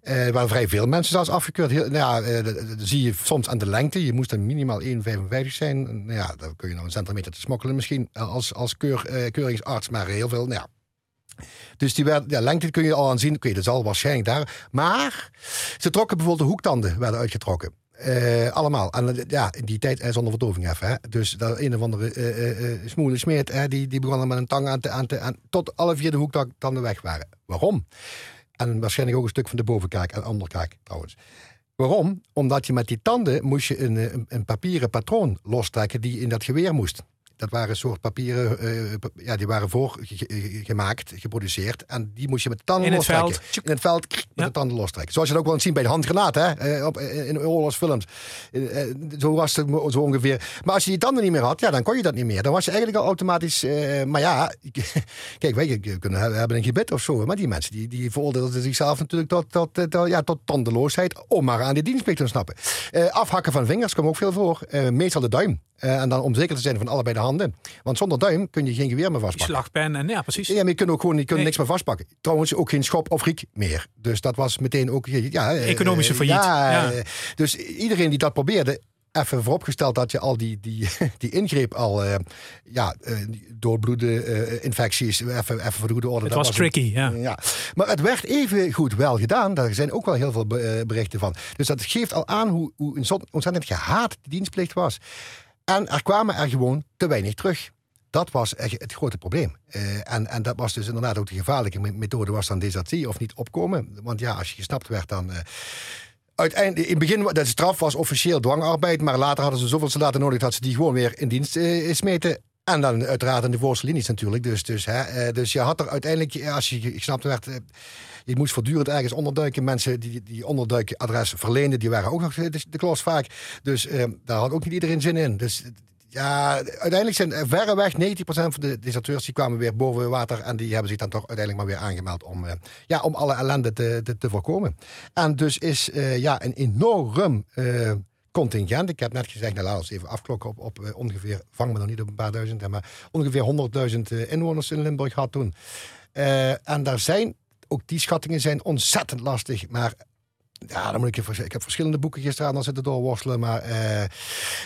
Eh, er waren vrij veel mensen zelfs afgekeurd. Heel, nou ja, eh, dat- zie je soms aan de lengte. Je moest dan minimaal 1,55 zijn. Nou ja, dan kun je nou een centimeter te smokkelen misschien als, als keur, eh, keuringsarts. Maar heel veel, nou ja, dus die werd, ja, lengte kun je al aan zien. Oké, dat zal waarschijnlijk daar. Maar ze trokken bijvoorbeeld de hoektanden werden uitgetrokken. Eh, allemaal. En eh, ja, in die tijd eh, zonder verdoving even. Hè. Dus dat een of andere smoele smeert, hè, die, die begonnen met een tang aan te, aan te aan, tot alle vier de hoektanden weg waren. Waarom? En waarschijnlijk ook een stuk van de bovenkaak en onderkaak trouwens. Waarom? Omdat je met die tanden moest je een, een, een papieren patroon lostrekken die in dat geweer moest. Dat waren een soort papieren, eh, ja, die waren voorgemaakt, geproduceerd. En die moest je met de tanden In het lostrekken. veld. In het veld met Ja. de tanden lostrekken. Zoals je dat ook wel ziet bij de handgranaat, hè? eh, op, in, in oorlogsfilms. Eh, eh, zo was het zo ongeveer. Maar als je die tanden niet meer had, ja, dan kon je dat niet meer. Dan was je eigenlijk al automatisch... eh, maar ja, kijk, wij kunnen hebben een gebit of zo. Maar die mensen die, die veroordeelden zichzelf natuurlijk tot, tot, eh, tot, ja, tot tandeloosheid... om maar aan die dienstplicht te ontsnappen. Eh, afhakken van vingers komt ook veel voor. Eh, meestal de duim. Eh, en dan om zeker te zijn van allebei de handen. Want zonder duim kun je geen geweer meer vastpakken. slagpen en ja, precies. Ja, maar je kunt ook gewoon je kunt Nee. niks meer vastpakken. Trouwens, ook geen schop of riek meer. Dus dat was meteen ook... Ja, eh, Economische failliet. Ja, Ja. eh, dus iedereen die dat probeerde... Even vooropgesteld dat je al die, die, die ingreep al... eh, ja, eh, doorbloede eh, infecties... Even, even voor de goede orde. Het dat was een- tricky, ja. ja. Maar het werd even goed wel gedaan. Daar zijn ook wel heel veel be- berichten van. Dus dat geeft al aan hoe, hoe ontzettend- ontzettend gehaat die dienstplicht was. En er kwamen er gewoon te weinig terug. Dat was echt het grote probleem. Eh, en, en dat was dus inderdaad ook de gevaarlijke me- methode was dan desertie of niet opkomen. Want ja, als je gesnapt werd dan... eh, Uiteindelijk, in het begin, de straf was officieel dwangarbeid, maar later hadden ze zoveel soldaten nodig dat ze die gewoon weer in dienst eh, smeten. En dan uiteraard in de voorste linies natuurlijk. Dus, dus, hè, dus je had er uiteindelijk, als je gesnapt werd, je moest voortdurend ergens onderduiken. Mensen die die onderduikadres verleenden, die waren ook nog de, de klos vaak. Dus eh, daar had ook niet iedereen zin in. Dus ja, uiteindelijk zijn verreweg 90% van de deserteurs die kwamen weer boven water. En die hebben zich dan toch uiteindelijk maar weer aangemeld om, eh, ja, om alle ellende te, te, voorkomen. En dus is eh, ja, een enorm eh, contingent. Ik heb net gezegd, nou laten we even afklokken op, op ongeveer, vang me nog niet op een paar duizend, maar ongeveer 100.000 eh, inwoners in Limburg had toen. En daar zijn, ook die schattingen zijn ontzettend lastig, maar ja, dan moet ik, je ik heb verschillende boeken gisteravond al zitten doorworstelen. Maar eh,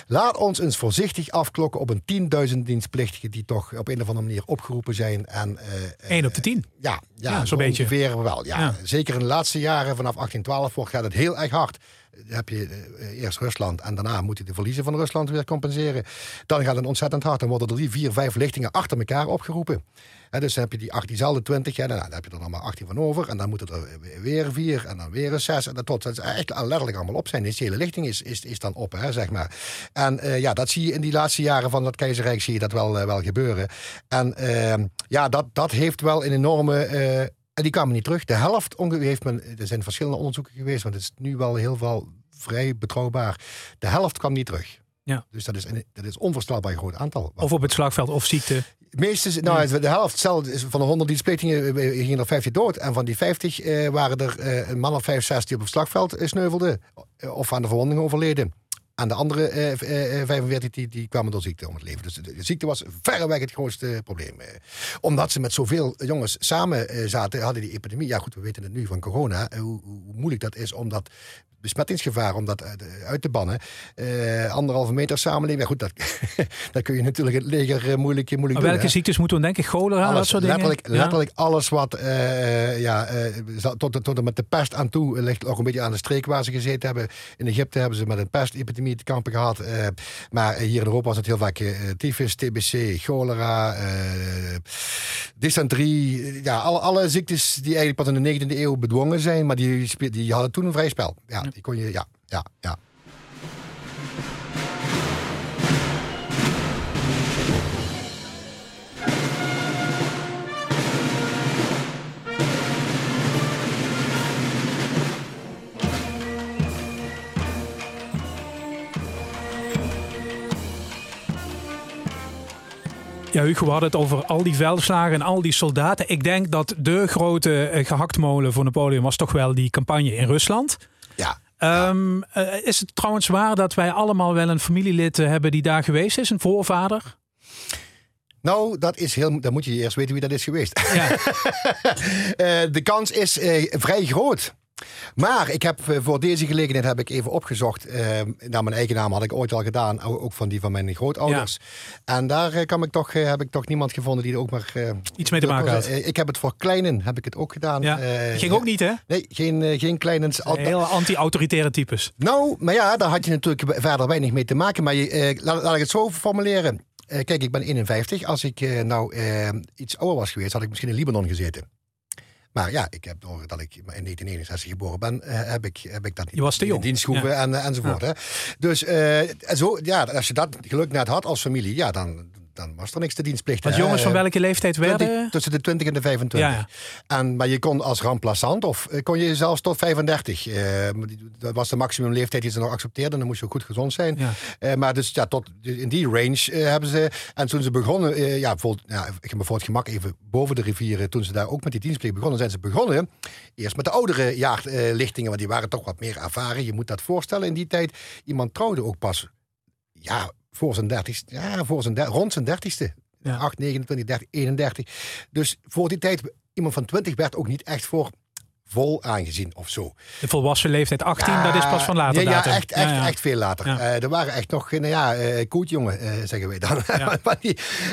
laat ons eens voorzichtig afklokken op een 10.000 dienstplichtigen die toch op een of andere manier opgeroepen zijn. En, eh, 1 op de 10. ja, ja, Ja, zo zo'n beetje. ongeveer wel. Ja. Ja. Zeker in de laatste jaren, vanaf 1812 wordt- gaat het heel erg hard. Heb je eh, eerst Rusland en daarna moet je de verliezen van Rusland weer compenseren. Dan gaat het ontzettend hard. Dan worden er drie, vier, vijf lichtingen achter elkaar opgeroepen. Hè, dus dan heb je die 18, diezelfde 20, ja, dan, dan heb je er nog maar 18 van over. En dan moeten er weer vier en dan weer een zes. En dat tot het echt letterlijk allemaal op zijn. Die hele lichting is, is, is dan op, hè, zeg maar. En eh, ja, dat zie je in die laatste jaren van dat keizerrijk zie je dat wel, eh, wel gebeuren. En ehm, ja, dat, dat heeft wel een enorme... eh, en die kwamen niet terug. De helft heeft men... Er zijn verschillende onderzoeken geweest, want het is nu wel heel veel vrij betrouwbaar. De helft kwam niet terug. Ja. Dus dat is, een, dat is onvoorstelbaar groot aantal. Of op het slagveld of ziekte. Meeste, nou, de helft van de 100 dienstplichtingen eh, gingen er 50 dood. En van die 50 eh, waren er eh, een man of 5, 6 die op het slagveld eh, sneuvelden. eh, Of aan de verwondingen overleden. En de andere eh, v- eh, 45 die, die kwamen door ziekte om het leven. Dus de, ziekte was verreweg het grootste probleem. eh. Omdat ze met zoveel jongens samen eh, zaten, hadden die epidemie. Ja goed, we weten het nu van corona. eh, Hoe, hoe moeilijk dat is om dat besmettingsgevaar om dat uit, uit te bannen. Eh, anderhalve meter samenleven. Ja, goed, dat, dat kun je natuurlijk het leger eh, moeilijk, moeilijk Maar doen. welke hè. ziektes moeten we denken? Cholera, dat Alles, soort dingen? letterlijk, Ja. letterlijk alles wat, eh, ja, eh, tot, tot en met de pest aan toe, eh, ligt ook een beetje aan de streek waar ze gezeten hebben. In Egypte hebben ze met een pestepidemie te kampen gehad. eh, maar hier in Europa was het heel vaak eh, tyfus, TBC, cholera, eh dysenterie. eh, Ja, alle, alle ziektes die eigenlijk pas in de 19e eeuw bedwongen zijn, maar die, die hadden toen een vrij spel. Ja, die kon je, ja, ja, ja. Ja, Hugo, we hadden het over al die veldslagen en al die soldaten. Ik denk dat de grote eh, gehaktmolen voor Napoleon was toch wel die campagne in Rusland. Ehm, eh, is het trouwens waar dat wij allemaal wel een familielid eh, hebben die daar geweest is, een voorvader? Nou, dat is heel. Dan moet je eerst weten wie dat is geweest. Ja, Eh, de kans is vrij groot. Maar ik heb eh, voor deze gelegenheid heb ik even opgezocht. eh, naar mijn eigen naam had ik ooit al gedaan. Ook van die van mijn grootouders. En daar eh, kan ik toch, eh, heb ik toch niemand gevonden die er ook maar... Iets mee te maken had. Ik heb het voor kleinen heb ik het ook gedaan. ja. Ging ook niet, hè? Nee, geen, geen kleinens. Heel anti-autoritaire types. nou, maar ja, daar had je natuurlijk verder weinig mee te maken. Maar je, laat, laat ik het zo formuleren. Kijk, ik ben 51. Als ik nou iets ouder was geweest, had ik misschien in Libanon gezeten. Maar ja, ik heb doordat ik in 1961 geboren ben, eh, heb, ik, heb ik dat niet Je was te in jong. dienst gehoeven en, eh, enzovoort. Hè. Dus eh, zo, ja, als je dat geluk net had als familie, ja, dan, dan was er niks te dienstplicht. Want hè. jongens van welke leeftijd 20 werden? tussen de 20 en de 25. Ja. En, maar je kon als remplaçant of eh, kon je zelfs tot 35. Eh, dat was de maximumleeftijd die ze nog accepteerden. Dan moest je ook goed gezond zijn. Ja. Eh, maar dus ja, tot in die range eh, hebben ze. En toen ze begonnen, eh, ja, bijvoorbeeld, ja, ik heb me voor het gemak even boven de rivieren. Toen ze daar ook met die dienstplicht begonnen, zijn ze begonnen. Eerst met de oudere jaarlichtingen, want die waren toch wat meer ervaren. Je moet dat voorstellen in die tijd. Iemand trouwde ook pas. Ja, voor zijn dertigste. Ja, voor zijn rond zijn dertigste. Ja. 8, 29, 30, 31. Dus voor die tijd, iemand van 20 werd ook niet echt voor vol aangezien of zo. De volwassen leeftijd 18, dat is pas van later ja, datum. echt, echt, Ja, ja. echt veel later. Ja. Eh, er waren echt nog, nou ja, eh koetjongen, eh, zeggen wij dan.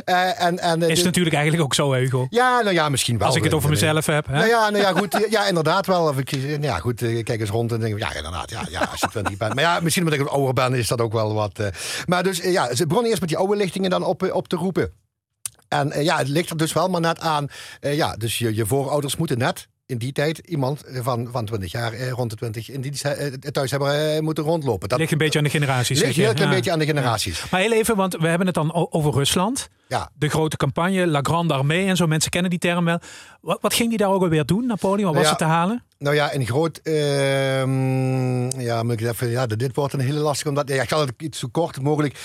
Eh, en, en, eh, Is natuurlijk eigenlijk ook zo, Hugo. Ja, nou ja, misschien wel. Als ik het over Eh, mezelf heb. Hè? Nou ja, nou ja, goed. Ja, inderdaad wel. Of ik, nou ja, goed. eh, Kijk eens rond en denk ja, inderdaad. Ja, ja, als je 20 bent. Maar ja, misschien omdat ik ouder ben, is dat ook wel wat. eh. Maar dus, eh, ja, ze begonnen eerst met die oude lichtingen dan op, eh, op te roepen. En eh, ja, het ligt er dus wel maar net aan. eh, ja, dus je, je voorouders moeten net in die tijd iemand eh, van, van 20 jaar, eh, rond de 20, in die eh, thuis hebben eh, moeten rondlopen. Dat Ligt een beetje aan de generaties. ligt heel Ja. beetje aan de generaties. Maar heel even, want we hebben het dan over Rusland. Ja. De grote campagne, La Grande Armée en zo. Mensen kennen die term wel. Wat, wat ging die daar ook alweer doen, Napoleon? Wat was Ja. het te halen? Nou ja, een groot. ehm, ja, moet ik even. Ja, dit wordt een hele lastige. Omdat. Ja, ik zal het iets zo kort mogelijk.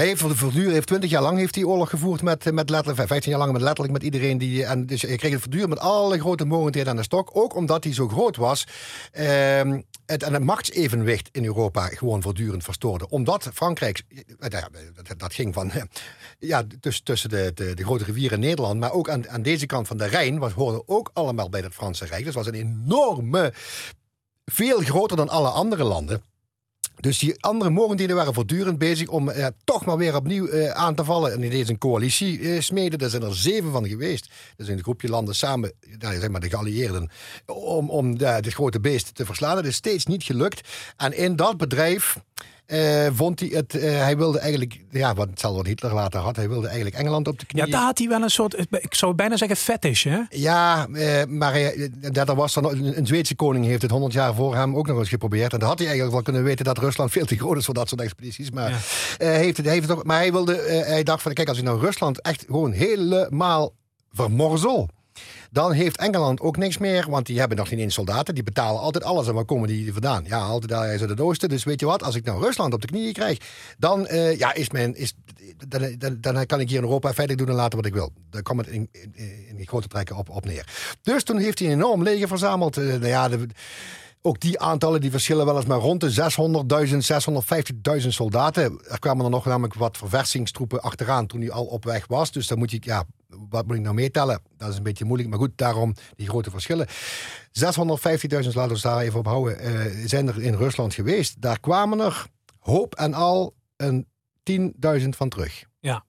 Heeft voortdurend, heeft 20 jaar lang heeft hij oorlog gevoerd met, eh, met letterlijk, 15 jaar lang met letterlijk met iedereen die. En dus hij kreeg het voortdurend met alle grote mogendheden aan de stok. Ook omdat hij zo groot was. ehm, het, en het machtsevenwicht in Europa gewoon voortdurend verstoorde. Omdat Frankrijk, eh, ja, dat, ging van, eh, ja, tussen, tussen de, de, de grote rivieren Nederland, maar ook aan, aan deze kant van de Rijn, was, hoorden ook allemaal bij het Franse Rijk. Dus was een enorme, veel groter dan alle andere landen. Dus die andere mogendheden waren voortdurend bezig om eh, toch maar weer opnieuw eh, aan te vallen. En ineens een coalitie eh, smeden. Daar zijn er zeven van geweest. Dat is een groepje landen samen, nou, zeg maar de geallieerden, om, om de, dit grote beest te verslaan. Dat is steeds niet gelukt. En in dat bedrijf eh, vond hij het, eh, hij wilde eigenlijk, ja, wat hetzelfde wat Hitler later had, hij wilde eigenlijk Engeland op de Ja, knieën. daar had hij wel een soort, ik zou bijna zeggen fetish, hè? Ja, eh, maar dat was dan een, een Zweedse koning heeft het 100 jaar voor hem ook nog eens geprobeerd. En dan had hij eigenlijk wel kunnen weten dat Rusland veel te groot is voor dat soort expedities. Maar, Ja. heeft het, heeft het ook, maar hij, wilde, hij dacht van, kijk, als ik nou Rusland echt gewoon helemaal vermorzel. Dan heeft Engeland ook niks meer, want die hebben nog niet eens soldaten. Die betalen altijd alles. En waar komen die vandaan? Ja, altijd daar uit het oosten. Dus weet je wat, als ik nou Rusland op de knieën krijg, dan, eh, ja, is mijn, is, dan, dan, dan kan ik hier in Europa verder doen en laten wat ik wil. Daar kwam het in, grote trekken op, op neer. Dus toen heeft hij een enorm leger verzameld. Eh, nou ja, de, ook die aantallen die verschillen wel eens maar rond de 600.000, 650.000 soldaten. Er kwamen er nog namelijk wat verversingstroepen achteraan toen hij al op weg was. Dus dan moet je, ja, wat moet ik nou meetellen? Dat is een beetje moeilijk, maar goed, daarom die grote verschillen. 650.000, laten we daar even op houden, eh, zijn er in Rusland geweest. Daar kwamen er hoop en al een 10.000 van terug. Ja.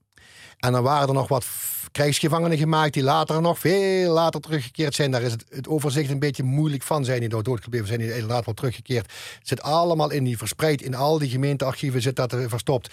En dan waren er nog wat krijgsgevangenen gemaakt die later nog veel later teruggekeerd zijn. Daar is het, het overzicht een beetje moeilijk van. Zijn die door doodgebleven, zijn die inderdaad wel teruggekeerd. Het zit allemaal in die verspreid in al die gemeentearchieven zit dat er verstopt.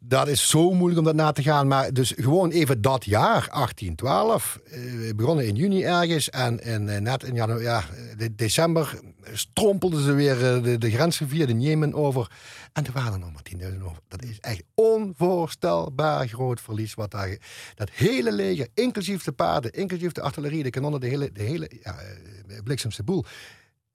Dat is zo moeilijk om dat na te gaan. Maar dus gewoon even dat jaar, 1812. eh, we begonnen in juni ergens. En, en eh, net in janu- ja, de- december strompelden ze weer eh, de, de grensrivier, de Jemen, over. En er waren er nog maar 10.000 over. Dat is echt onvoorstelbaar groot verlies. Wat daar, dat hele leger, inclusief de paarden, inclusief de artillerie, de kanonnen, de hele, de hele ja, eh, bliksemse boel.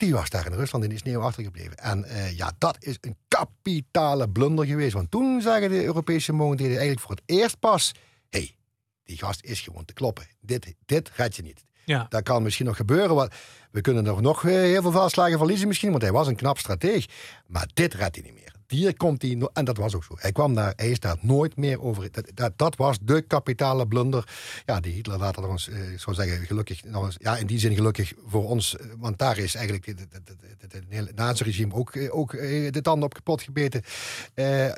Die was daar in Rusland in die sneeuw achtergebleven. En eh, ja, dat is een kapitale blunder geweest. Want toen zagen de Europese mogendheden eigenlijk voor het eerst pas... hé, hey, die gast is gewoon te kloppen. Dit, dit red je niet. Ja. Dat kan misschien nog gebeuren. Want we kunnen nog, nog eh, heel veel valslagen verliezen misschien. Want hij was een knap strateeg. Maar dit redt hij niet meer. Hier komt hij... En dat was ook zo. Hij kwam is daar nooit meer over... Dat, dat, was de kapitale blunder. Ja, die Hitler later nog eens... eh, Ik zou zeggen, gelukkig... Nog ja, in die zin gelukkig voor ons. eh, Want daar is eigenlijk het, hele nazi-regime ook, eh, ook de tanden op kapot gebeten.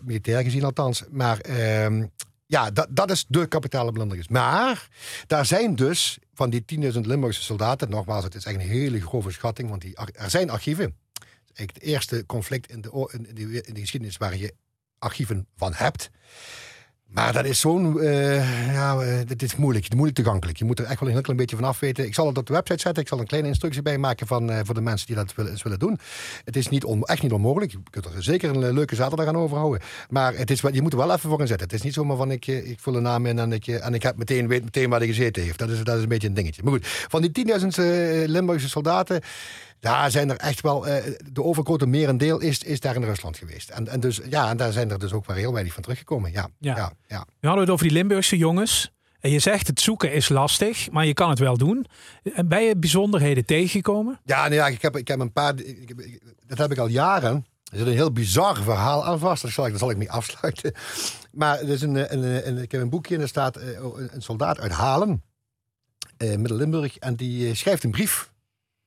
Militair gezien althans. Maar... ehm, ja, dat, dat is de kapitale blunder. Maar daar zijn dus van die 10.000 Limburgse soldaten, nogmaals, het is echt een hele grove schatting, want die, er zijn archieven. Het het eerste conflict in de, in de, geschiedenis waar je archieven van hebt. Maar dat is zo'n, uh, ja, uh, dit is moeilijk, moeilijk toegankelijk. Je moet er echt wel een heel klein beetje van af weten. Ik zal het op de website zetten. Ik zal een kleine instructie bij maken van, uh, voor de mensen die dat willen, eens willen doen. Het is niet on, echt niet onmogelijk. Je kunt er zeker een leuke zaterdag aan overhouden. Maar het is, je moet er wel even voor gaan zetten. Het is niet zomaar van ik, ik vul een naam in en ik, en ik heb meteen, weet meteen waar hij gezeten heeft. Dat is, dat is een beetje een dingetje. Maar goed, van die 10.000 Limburgse soldaten daar zijn er echt wel, uh, de overgrote merendeel is, is daar in Rusland geweest. En, en, dus, ja, en daar zijn er dus ook wel heel weinig van teruggekomen. Ja, ja. ja, ja. We hadden het over die Limburgse jongens. En je zegt het zoeken is lastig, maar je kan het wel doen. En ben je bijzonderheden tegengekomen? Ja, nee, ja ik, heb, ik heb een paar. dat heb ik al jaren. Er zit een heel bizar verhaal aan vast. Daar zal ik, daar zal ik mee afsluiten. Maar er is een, een, een, ik heb een boekje en er staat eh, een, soldaat uit Halen, uh, Midden-Limburg. En die schrijft een brief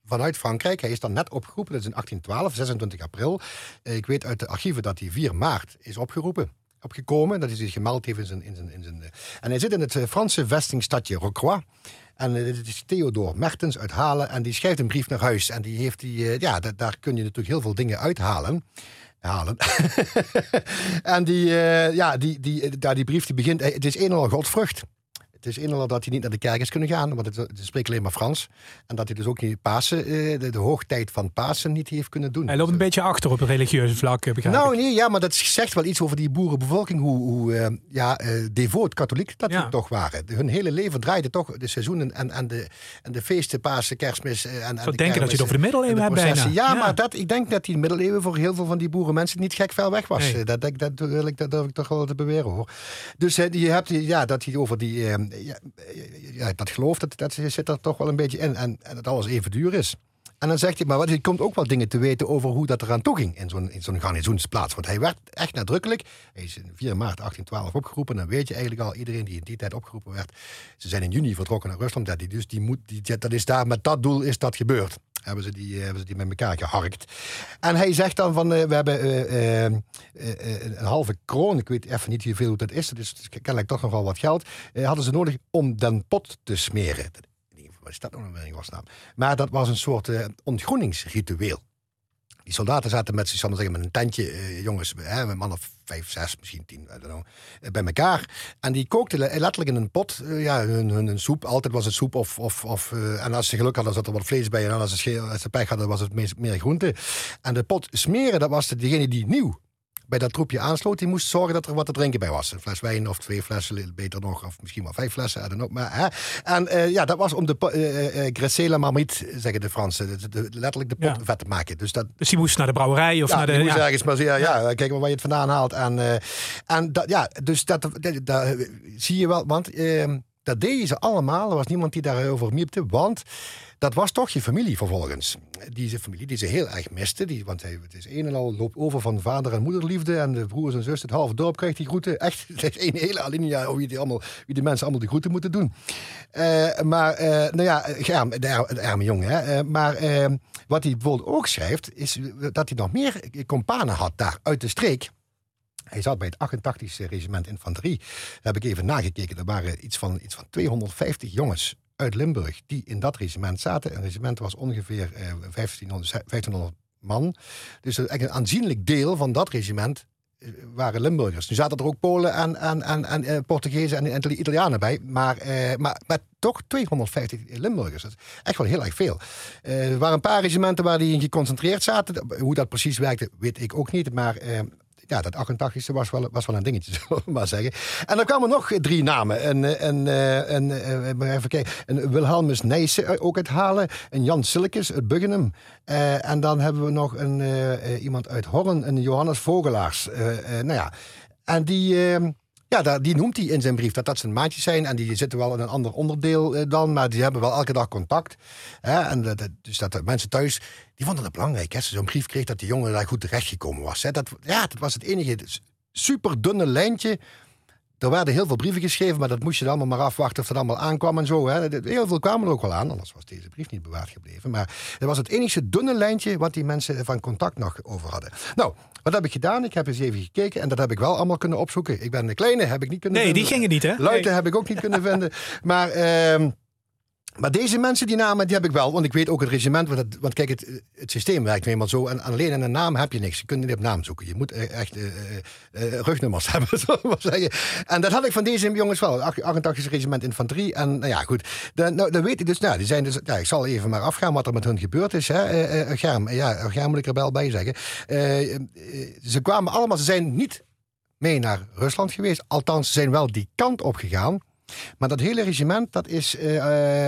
vanuit Frankrijk. Hij is dan net opgeroepen, dat is in 1812, 26 april. Eh, ik weet uit de archieven dat hij 4 maart is opgeroepen opgekomen. Dat hij zich gemeld heeft in zijn... In zijn, in zijn eh, en hij zit in het eh, Franse vestingstadje Rocroi. En dit is Theodor Mertens uit Halen. En die schrijft een brief naar huis. En die heeft die... ja, daar kun je natuurlijk heel veel dingen uithalen halen. en die, ja, die, die, daar die brief die begint, het is een en al godvrucht. Het is inderdaad dat hij niet naar de kerk is kunnen gaan, want het, het spreekt alleen maar Frans. En dat hij dus ook niet Pasen, eh, de, de hoogtijd van Pasen niet heeft kunnen doen. Hij loopt een beetje achter op het religieuze vlak, begrijp Nou nee, ja, maar dat zegt wel iets over die boerenbevolking, hoe, hoe uh, ja, uh, devoot katholiek dat die toch waren. Hun hele leven draaide toch de seizoenen en, en, de, en de feesten, Pasen, Kerstmis. En, en Zo denken dat je het over de middeleeuwen hebt bijna. Ja, ja, maar dat, ik denk dat die middeleeuwen voor heel veel van die boerenmensen niet gek ver weg was. Dat, dat, dat, wil ik, dat durf ik toch wel te beweren hoor. Dus je hebt ja, dat hij over die ja, ja, dat geloof, dat, dat zit er toch wel een beetje in. En, en dat alles even duur is. En dan zegt hij, maar wat, je komt ook wel dingen te weten over hoe dat eraan toe ging in zo'n in zo'n garnizoensplaats. Want hij werd echt nadrukkelijk, hij is in 4 maart 1812 opgeroepen. En dan weet je eigenlijk al, iedereen die in die tijd opgeroepen werd, ze zijn in juni vertrokken naar Rusland. Dat, die, dus die moet, die, dat is daar, met dat doel is dat gebeurd. Hebben ze die, hebben ze die met elkaar geharkt. En hij zegt dan van, uh, we hebben uh, een halve kroon, ik weet even niet hoeveel dat is, dat is kennelijk toch nogal wat geld, hadden ze nodig om den pot te smeren wat is dat nou in godsnaam? Maar dat was een soort ontgroeningsritueel. Die soldaten zaten met, zal zeggen, met een tentje, uh, jongens, hè, met mannen vijf, zes, misschien tien, I uh, bij elkaar. En die kookten letterlijk in een pot uh, ja, hun, hun, hun, soep. Altijd was het soep of... of, of en als ze geluk hadden, zat er wat vlees bij. En als ze, als ze pech hadden, was het meer, meer groente. En de pot smeren, dat was degene die nieuw bij dat troepje aansloot, die moest zorgen dat er wat te drinken bij was. Een fles wijn of twee flessen, beter nog, of misschien wel vijf flessen. I Maar, hè. En uh, ja, dat was om de uh, uh, Gressela Marmite, zeggen de Fransen, de, de, letterlijk de pot vet te maken. Dus, dat, dus die moest naar de brouwerij of ja, naar de... Die moest ja. ergens maar ja, ja, kijk maar waar je het vandaan haalt. En, en dat, ja, dus dat, dat, dat, zie je wel, want ehm, dat deden ze allemaal. Er was niemand die daarover miepte, want dat was toch je familie vervolgens. Deze familie die ze heel erg miste. Die, want het is een en al loopt over van vader- en moederliefde. En de broers en zussen, het halve dorp krijgt die groeten. Echt, het is een hele alinea wie, die allemaal, wie de mensen allemaal die groeten moeten doen. Uh, maar, uh, nou ja, ja de, de arme jongen. Hè. Maar wat hij bijvoorbeeld ook schrijft, is dat hij nog meer companen had daar uit de streek. Hij zat bij het 88e regiment infanterie. Daar heb ik even nagekeken. Er waren iets van, iets van 250 jongens uit Limburg die in dat regiment zaten. Een regiment was ongeveer eh, 1500, 1500 man. Dus een aanzienlijk deel van dat regiment eh, waren Limburgers. Nu zaten er ook Polen en, en, en, en uh, Portugezen en, en, Italianen bij. Maar, uh, maar, maar toch 250 Limburgers. Dat is echt wel heel erg veel. Uh, er waren een paar regimenten waar die in geconcentreerd zaten. Hoe dat precies werkte, weet ik ook niet. Maar ja, dat 88e was wel, was wel een dingetje, zullen we maar zeggen. En dan kwamen nog drie namen. Een, een, een, een, even kijken. een Wilhelmus Nijssen ook uit Halen. Een Jan Silkes uit Buggenum. En dan hebben we nog een, iemand uit Horn, een Johannes Vogelaars. Nou ja, en die... Ja, die noemt hij in zijn brief dat dat zijn maatjes zijn. En die zitten wel in een ander onderdeel eh, dan, maar die hebben wel elke dag contact. En dus dat de mensen thuis, die vonden het belangrijk. Hè? Ze zo'n brief kreeg dat die jongen daar goed terechtgekomen was. Hè? Dat, ja, dat was het enige super dunne lijntje er werden heel veel brieven geschreven, maar dat moest je allemaal maar afwachten of dat allemaal aankwam en zo. Hè. Heel veel kwamen er ook wel aan, anders was deze brief niet bewaard gebleven. Maar het was het enige dunne lijntje wat die mensen van contact nog over hadden. Nou, wat heb ik gedaan? Ik heb eens even gekeken en dat heb ik wel allemaal kunnen opzoeken. Ik ben de kleine, heb ik niet kunnen nee, vinden. Nee, die gingen niet, hè? Luiten heb ik ook niet kunnen vinden. Maar... Uh, Maar deze mensen, die namen, die heb ik wel. Want ik weet ook het regiment. Want, het, want kijk, het, het systeem werkt nu eenmaal zo. En alleen in een naam heb je niks. Je kunt niet op naam zoeken. Je moet e- echt uh, uh, rugnummers hebben, zeggen. En dat had ik van deze jongens wel. 88 regiment infanterie. En nou ja, goed. Dan, nou, dan weet ik dus, nou, die zijn dus, ja, ik zal even maar afgaan wat er met hun gebeurd is. Hè. Uh, Germ, ja, Germ moet ik er wel bij zeggen. ze kwamen allemaal, ze zijn niet mee naar Rusland geweest. Althans, ze zijn wel die kant op gegaan. Maar dat hele regiment, dat is, uh,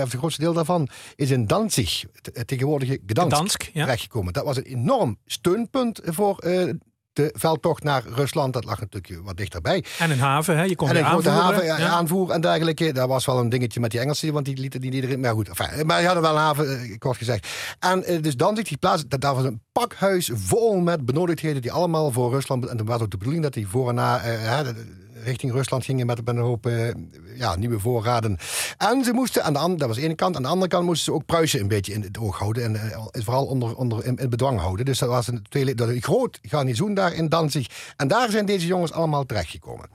of het grootste deel daarvan, is in Danzig, het tegenwoordige Gdansk, Gdansk ja. terechtgekomen. Dat was een enorm steunpunt voor uh, de veldtocht naar Rusland. Dat lag natuurlijk wat dichterbij. En een haven, hè? Je kon en een grote haven, ja. aanvoer en dergelijke. Dat was wel een dingetje met die Engelsen, want die lieten die niet erin. Maar goed, enfin, maar je hadden wel een haven, kort gezegd. En dus Danzig, die plaats, dat, daar was een pakhuis vol met benodigdheden die allemaal voor Rusland. En dan was ook de bedoeling dat die voor en na richting Rusland gingen met, een hoop uh, ja, nieuwe voorraden. En ze moesten aan de dat was de ene kant, aan de andere kant moesten ze ook Pruisen een beetje in het oog houden. En uh, vooral onder, onder in, bedwang houden. Dus dat was een, twee, dat groot garnizoen daar in Danzig. En daar zijn deze jongens allemaal terechtgekomen.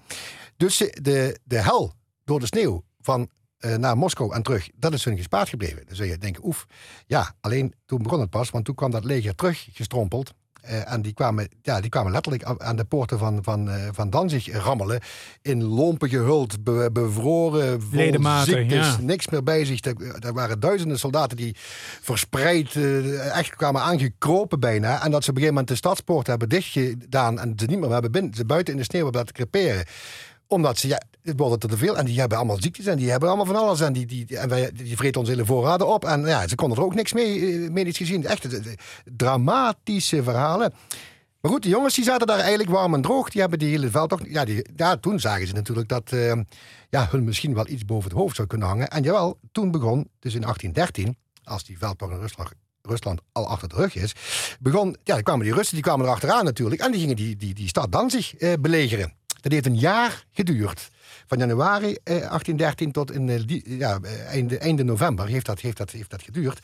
Dus de, de hel door de sneeuw van uh, naar Moskou en terug, dat is hun gespaard gebleven. Dan zul je denken, oef, ja, alleen toen begon het pas, want toen kwam dat leger terug gestrompeld. Uh, en die kwamen, ja, die kwamen letterlijk aan de poorten van, van, uh, van Danzig rammelen. In lompen gehuld, be, bevroren, Ledematen, ziektes, ja. niks meer bij zich. Er, waren duizenden soldaten die verspreid uh, echt kwamen aangekropen bijna. En dat ze op een gegeven moment de stadspoort hebben dichtgedaan en ze niet meer hebben binnen, ze buiten in de sneeuw hebben laten creperen omdat ze, ja, het wordt te veel. En die hebben allemaal ziektes en die hebben allemaal van alles. En die, die, en wij, die vreten onze hele voorraden op. En ja, ze konden er ook niks mee, medisch gezien. Echt dramatische verhalen. Maar goed, de jongens die zaten daar eigenlijk warm en droog. Die hebben die hele veldtocht... Ja, die, ja toen zagen ze natuurlijk dat uh, ja, hun misschien wel iets boven het hoofd zou kunnen hangen. En jawel, toen begon, dus in 1813, als die veldtocht in Rusland, Rusland al achter de rug is, begon, ja, kwamen die Russen, die kwamen er achteraan natuurlijk. En die gingen die, die, die stad Danzig uh, belegeren. Dat heeft een jaar geduurd. Van januari eh, 1813 tot in, eh, ja, einde, einde november heeft dat, heeft, dat, heeft dat geduurd.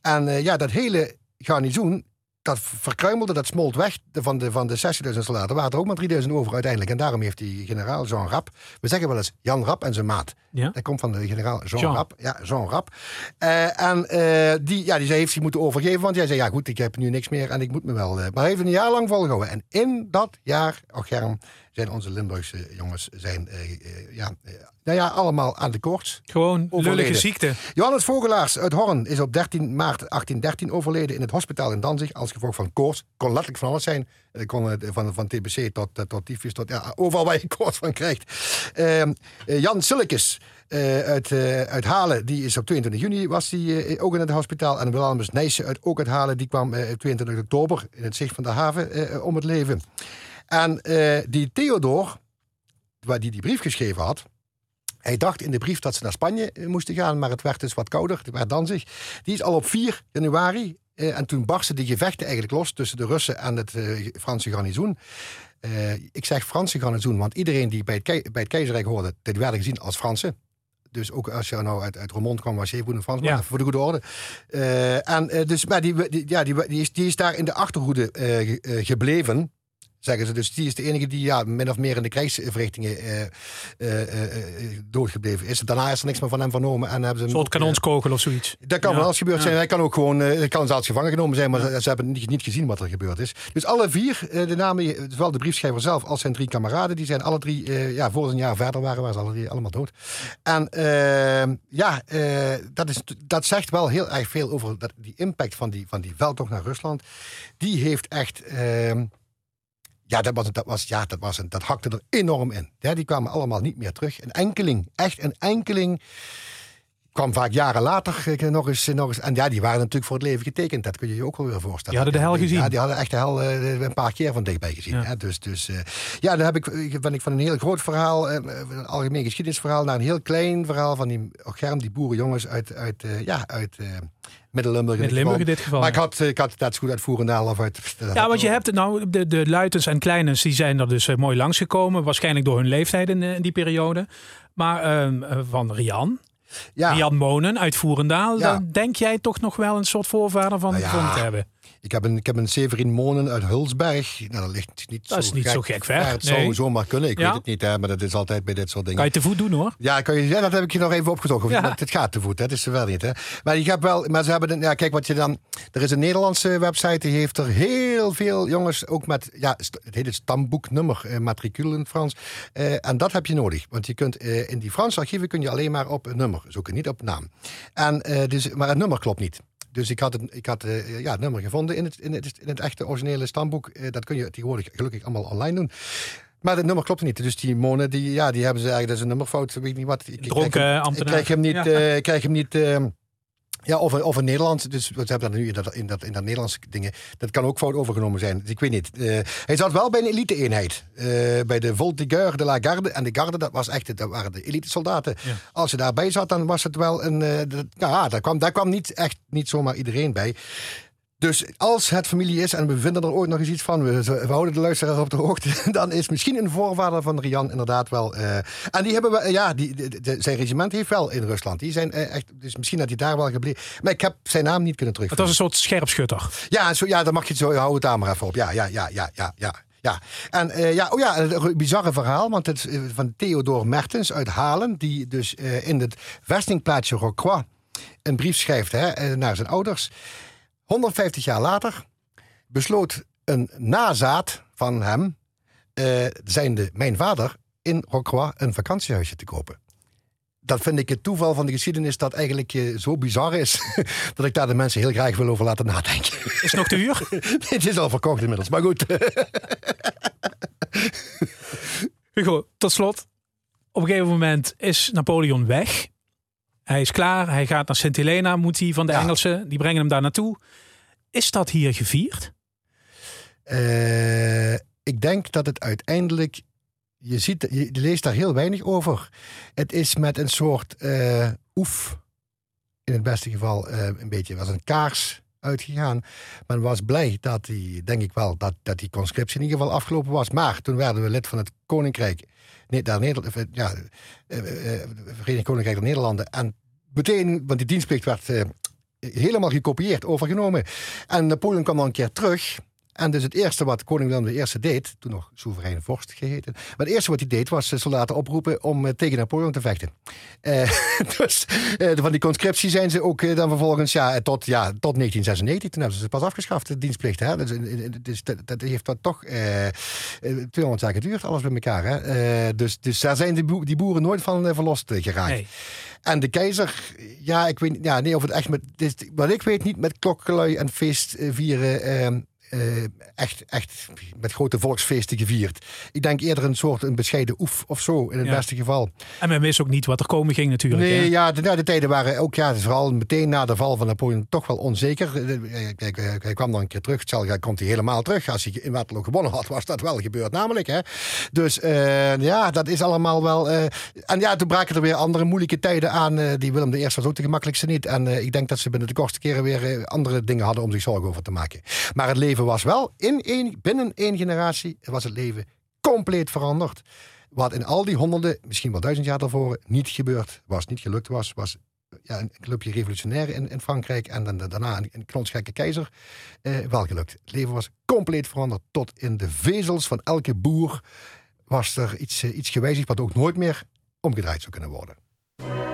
En uh, ja, dat hele garnizoen, dat verkruimelde, dat smolt weg van de, van de 60.000 soldaten. Waren er ook maar 3.000 over uiteindelijk. En daarom heeft die generaal Jean Rap, we zeggen wel eens Jan Rap en zijn maat. Ja? Dat komt van de generaal Jean, Jean. Rap. Ja, Jean Rap. Uh, en uh, die, ja, die heeft zich moeten overgeven, want jij zei, ja goed, ik heb nu niks meer en ik moet me wel... Uh, maar hij heeft een jaar lang volgehouden. En in dat jaar, och Germ, zijn onze Limburgse jongens zijn, uh, uh, ja, uh, nou ja, allemaal aan de koorts. Gewoon lullige ziekte. Johannes Vogelaars uit Horn is op 13 maart 1813 overleden in het hospitaal in Danzig als gevolg van koorts. Kon letterlijk van alles zijn. Het kon van, van TBC tot, tot tyfus, tot ja, overal waar je koorts van krijgt. Ehm, Jan Silkes uh, uit, uh, uit Halen, die is op 22 juni was die, uh, ook in het hospitaal. En Wilhelmus Nijssen uit ook uit Halen, die kwam op 22 oktober in het zicht van de haven om het leven. En die Theodor, waar die die brief geschreven had, hij dacht in de brief dat ze naar Spanje moesten gaan, maar het werd dus wat kouder, het werd Danzig. Die is al op 4 januari, en toen barsten die gevechten eigenlijk los tussen de Russen en het Franse garnizoen. Uh, ik zeg Franse garnizoen, want iedereen die bij het, bij het keizerrijk hoorde, werden gezien als Fransen. Dus ook als je nou uit, uit Roermond kwam, was je even goed een Frans, Ja. voor de goede orde. Uh, en uh, dus, maar die, die, ja, die, die, is, die is daar in de achterhoede uh, gebleven. Zeggen ze. Dus die is de enige die ja, min of meer in de krijgsverrichtingen doodgebleven is. Daarna is er niks meer van hem vernomen. En hebben ze Een soort kanonskogel of zoiets. dat kan Ja, wel eens gebeurd zijn. Hij kan ook gewoon, hij kan zelfs gevangen genomen zijn, maar ze, ze hebben niet, niet gezien wat er gebeurd is. Dus alle vier, eh, de namen, zowel de briefschrijver zelf als zijn drie kameraden, die zijn alle drie, eh, ja, voor een jaar verder waren, waren ze alle drie allemaal dood. En eh, ja, eh, dat, is, dat zegt wel heel erg veel over dat, die impact van die, van die veldtocht naar Rusland. Die heeft echt. Ja, dat, was, dat, was, ja dat, was een, dat hakte er enorm in. Ja, die kwamen allemaal niet meer terug. Een enkeling, echt een enkeling, kwam vaak jaren later eh, nog eens, nog eens. En ja, die waren natuurlijk voor het leven getekend. Dat kun je je ook wel weer voorstellen. Die hadden de hel gezien. Ja, die hadden echt de hel eh, een paar keer van dichtbij gezien. Ja. Hè? Dus, dus eh, ja, dan heb ik, ben ik van een heel groot verhaal, eh, een algemeen geschiedenisverhaal, naar een heel klein verhaal van die Germ, die boerenjongens uit, uit, eh, ja, uit eh Midden-Limburg. in dit geval. in dit geval, Maar ja. ik had, eh, ik had zo goed uit Voerendaal of uit... Ja, want je hebt het nou, de, de luitens en kleines die zijn er dus eh, mooi langsgekomen. Waarschijnlijk door hun leeftijd in, eh, in die periode. Maar ehm, eh, van Rian, ja. Rian Monen uit Voerendaal. Dan denk jij toch nog wel een soort voorvader van Nou ja. gevonden te hebben. Ik heb een, ik heb een Severin Monen uit Hulsberg. Nou, dat ligt niet Dat zo is niet gek zo gek ver. Het Nee. zou zomaar kunnen. Ik Ja. weet het niet, hè, maar dat is altijd bij dit soort dingen. Kan je te voet doen hoor. Ja, kan je, ja, dat heb ik je nog even opgezocht. Ja. Het gaat te voet, hè. het is wel niet. Hè. Maar, je hebt wel, maar ze hebben, een- ja, kijk wat je dan. Er is een Nederlandse website die heeft er heel veel jongens ook met, ja, het heet het stamboeknummer, eh, matricule in het Frans. Eh, en dat heb je nodig, want je kunt eh, in die Franse archieven kun je alleen maar op een nummer zoeken, niet op naam. En, eh, dus, maar het nummer klopt niet. Dus ik had, het, ik had eh, ja, het nummer gevonden in het, in, het, in het echte originele stamboek. Eh, dat kun je tegenwoordig gelukkig allemaal online doen. Maar het nummer klopt niet. Dus die monen, die, ja, die hebben ze eigenlijk, dat is een nummerfout, weet ik niet wat. Ik, ik krijg Dronken hem- Ik ambtenaar. krijg hem niet, Ja. eh, ik krijg hem niet eh, ja, of, of in Nederland. Dus we hebben dat nu in dat, in, dat, in dat Nederlandse dingen. Dat kan ook fout overgenomen zijn. Dus ik weet niet. Eh, hij zat wel bij een elite-eenheid. Eh, bij de Voltigeur de la Garde. En de Garde, dat, was echt, dat waren de elite-soldaten. Ja. Als je daarbij zat, dan was het wel een. dat, ja, daar kwam, daar kwam niet echt niet zomaar iedereen bij. Dus als het familie is en we vinden er ooit nog eens iets van, we, we houden de luisteraar op de hoogte, dan is misschien een voorvader van Rian inderdaad wel. eh, en die hebben we, ja, die, de- de- zijn regiment heeft wel in Rusland. Die zijn eh, echt, dus misschien dat hij daar wel gebleven. Maar ik heb zijn naam niet kunnen Het terugvinden. was een soort scherpschutter. Ja, zo, ja, dan mag je het zo, hou het daar maar even op. Ja, ja, ja, ja, ja, ja. Ja, en eh, ja, oh ja, een bizarre verhaal, want het is eh, van Theodor Mertens uit Halen, die dus eh, in het vestingplaatsje Rocroi een brief schrijft hè, eh, naar zijn ouders. 150 jaar later besloot een nazaat van hem, eh zijnde mijn vader, in Rocroi een vakantiehuisje te kopen. Dat vind ik het toeval van de geschiedenis dat eigenlijk eh, zo bizar is, dat ik daar de mensen heel graag wil over laten nadenken. Is nog te huur? Het is al verkocht inmiddels, maar goed. Hugo, tot slot. Op een gegeven moment is Napoleon weg. Hij is klaar. Hij gaat naar Sint Helena. Moet hij van de Ja. Engelsen. Die brengen hem daar naartoe. Is dat hier gevierd? Eh, ik denk dat het uiteindelijk. Je, ziet, je leest daar heel weinig over. Het is met een soort eh, oef, in het beste geval eh, een beetje, was een kaars uitgegaan. Men was blij dat die, denk ik wel, dat, dat die conscriptie in ieder geval afgelopen was. Maar toen werden we lid van het Koninkrijk, daar Nederland, eh, ja, eh, eh, Verenigd Koninkrijk der Nederlanden. En meteen, want die dienstplicht werd eh, helemaal gekopieerd, overgenomen. En Napoleon kwam dan een keer terug. En dus het eerste wat koning Willem I deed, toen nog soeverein vorst geheten, maar het eerste wat hij deed was eh, soldaten oproepen om eh, tegen Napoleon te vechten. Eh, dus van die conscriptie zijn ze ook dan vervolgens ja, tot, ja, tot 1996, toen hebben ze pas afgeschaft, de dienstplicht. Hè? Dus, dus dat, dat heeft dat toch eh, eh, 200 jaar geduurd, alles bij elkaar. Hè? Dus, dus daar zijn die, boe- die boeren nooit van verlost geraakt. Nee. En de keizer, ja, ik weet niet, ja, nee, of het echt met, dit wat ik weet niet met klokkelui en feest vieren, eh, echt, echt met grote volksfeesten gevierd. Ik denk eerder een soort een bescheiden oef of zo, in het Ja. beste geval. En men wist ook niet wat er komen ging natuurlijk. Nee, hè? ja, de, ja, de tijden waren ook, ja, vooral meteen na de val van Napoleon, toch wel onzeker. Eh, eh, Kijk, eh, hij kwam dan een keer terug. Stel, komt hij helemaal terug. Als hij in Waterloo gewonnen had, was dat wel gebeurd, namelijk. Hè. Dus ja, dat is allemaal wel. en ja, toen braken er weer andere moeilijke tijden aan. die Willem I was ook de gemakkelijkste niet. En ik denk dat ze binnen de kortste keren weer andere dingen hadden om zich zorgen over te maken. Maar het leven was wel in binnen één generatie was het leven compleet veranderd. Wat in al die honderden, misschien wel duizend jaar daarvoor, niet gebeurd was, niet gelukt was, was ja, een clubje revolutionair in, in Frankrijk en dan daarna een, een keizer eh, wel gelukt. Het leven was compleet veranderd. Tot in de vezels van elke boer was er iets, eh, iets gewijzigd wat ook nooit meer omgedraaid zou kunnen worden.